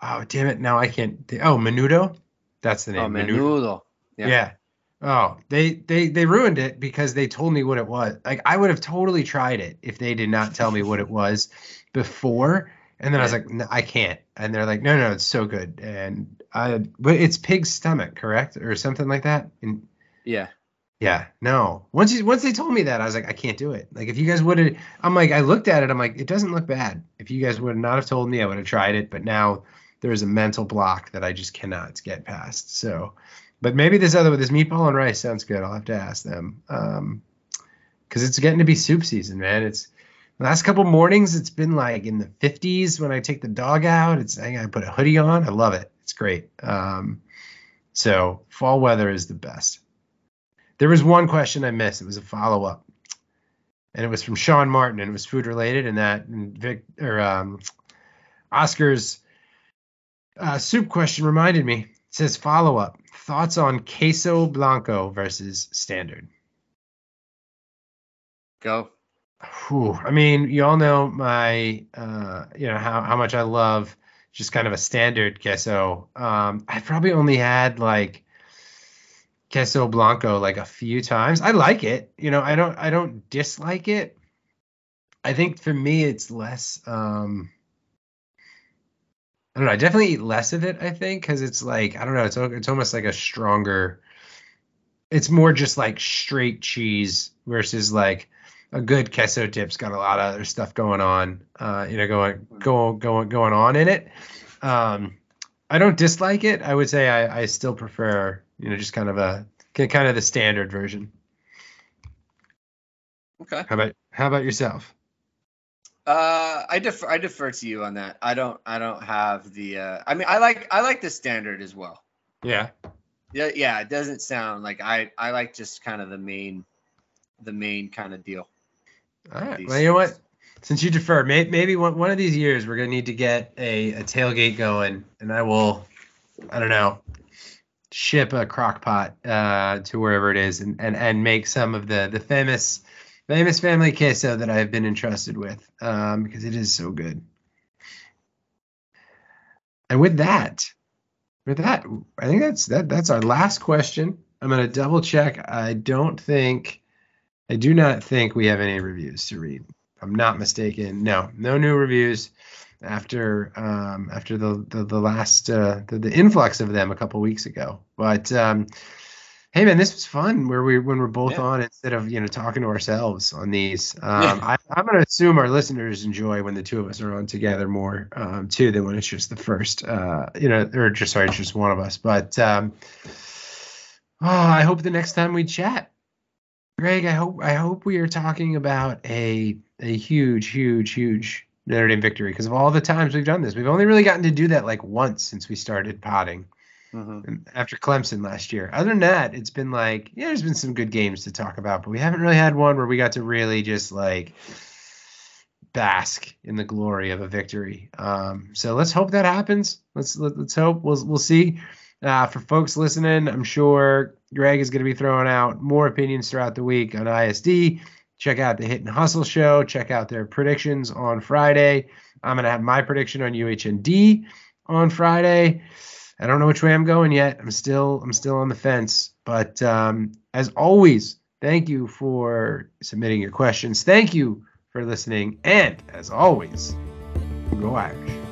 oh damn it! Now I can't. Oh, menudo. That's the name. Oh menudo. Yeah. Yeah. Oh, they they they ruined it because they told me what it was. Like I would have totally tried it if they did not tell me what it was before. And then I was like, no, I can't. And they're like, no, no, it's so good. And I, but it's pig's stomach, correct, or something like that. And Yeah. Yeah, no. Once you once they told me that, I was like, I can't do it. Like if you guys would have, I'm like, I looked at it, I'm like, it doesn't look bad. If you guys would not have told me, I would have tried it. But now there's a mental block that I just cannot get past. So, but maybe this other with this meatball and rice sounds good. I'll have to ask them. Um, because it's getting to be soup season, man. It's the last couple mornings. It's been like in the 50s when I take the dog out. It's I put a hoodie on. I love it. It's great. Um, so fall weather is the best. There was one question I missed. It was a follow up, and it was from Sean Martin, and it was food related. And that and Vic or um, Oscar's uh, soup question reminded me. It says follow up thoughts on queso blanco versus standard. Go. Whew. I mean, you all know my, uh, you know how how much I love just kind of a standard queso. Um, I've probably only had like queso blanco like a few times. I like it. You know, I don't I don't dislike it. I think for me it's less. Um, I don't know. I definitely eat less of it. I think because it's like I don't know. It's it's almost like a stronger. It's more just like straight cheese versus like a good queso dip's got a lot of other stuff going on. Uh, you know, going going going going on in it. Um, I don't dislike it. I would say I, I still prefer you know just kind of a kind of the standard version. Okay. How about how about yourself? Uh, I defer. I defer to you on that. I don't. I don't have the. Uh, I mean, I like. I like the standard as well. Yeah. Yeah. Yeah. It doesn't sound like I. I like just kind of the main, the main kind of deal. All right. Well, you know what? Since you defer, may, maybe one, one of these years we're gonna need to get a, a tailgate going, and I will, I don't know, ship a crock pot uh, to wherever it is, and, and and make some of the the famous famous family queso that I've been entrusted with, um, because it is so good. And with that, with that, I think that's that that's our last question. I'm gonna double check. I don't think. I do not think we have any reviews to read. I'm not mistaken. No, no new reviews after um, after the the, the last uh, the, the influx of them a couple weeks ago. But um, hey, man, this was fun. Where we when we're both Yeah. on instead of you know talking to ourselves on these. Um, I, I'm going to assume our listeners enjoy when the two of us are on together more um, too than when it's just the first. Uh, you know, or just sorry, it's just one of us. But um, oh, I hope the next time we chat. Greg, I hope I hope we are talking about a a huge, huge, huge Notre Dame victory because of all the times we've done this. We've only really gotten to do that like once since we started potting and after Clemson last year. Other than that, it's been like yeah, there's been some good games to talk about, but we haven't really had one where we got to really just like bask in the glory of a victory. Um, so let's hope that happens. Let's let, let's hope we'll we'll see. Uh, for folks listening, I'm sure Greg is going to be throwing out more opinions throughout the week on ISD. Check out the Hit and Hustle show. Check out their predictions on Friday. I'm going to have my prediction on UHND on Friday. I don't know which way I'm going yet. I'm still I'm still on the fence. But um, as always, thank you for submitting your questions. Thank you for listening. And as always, go Irish.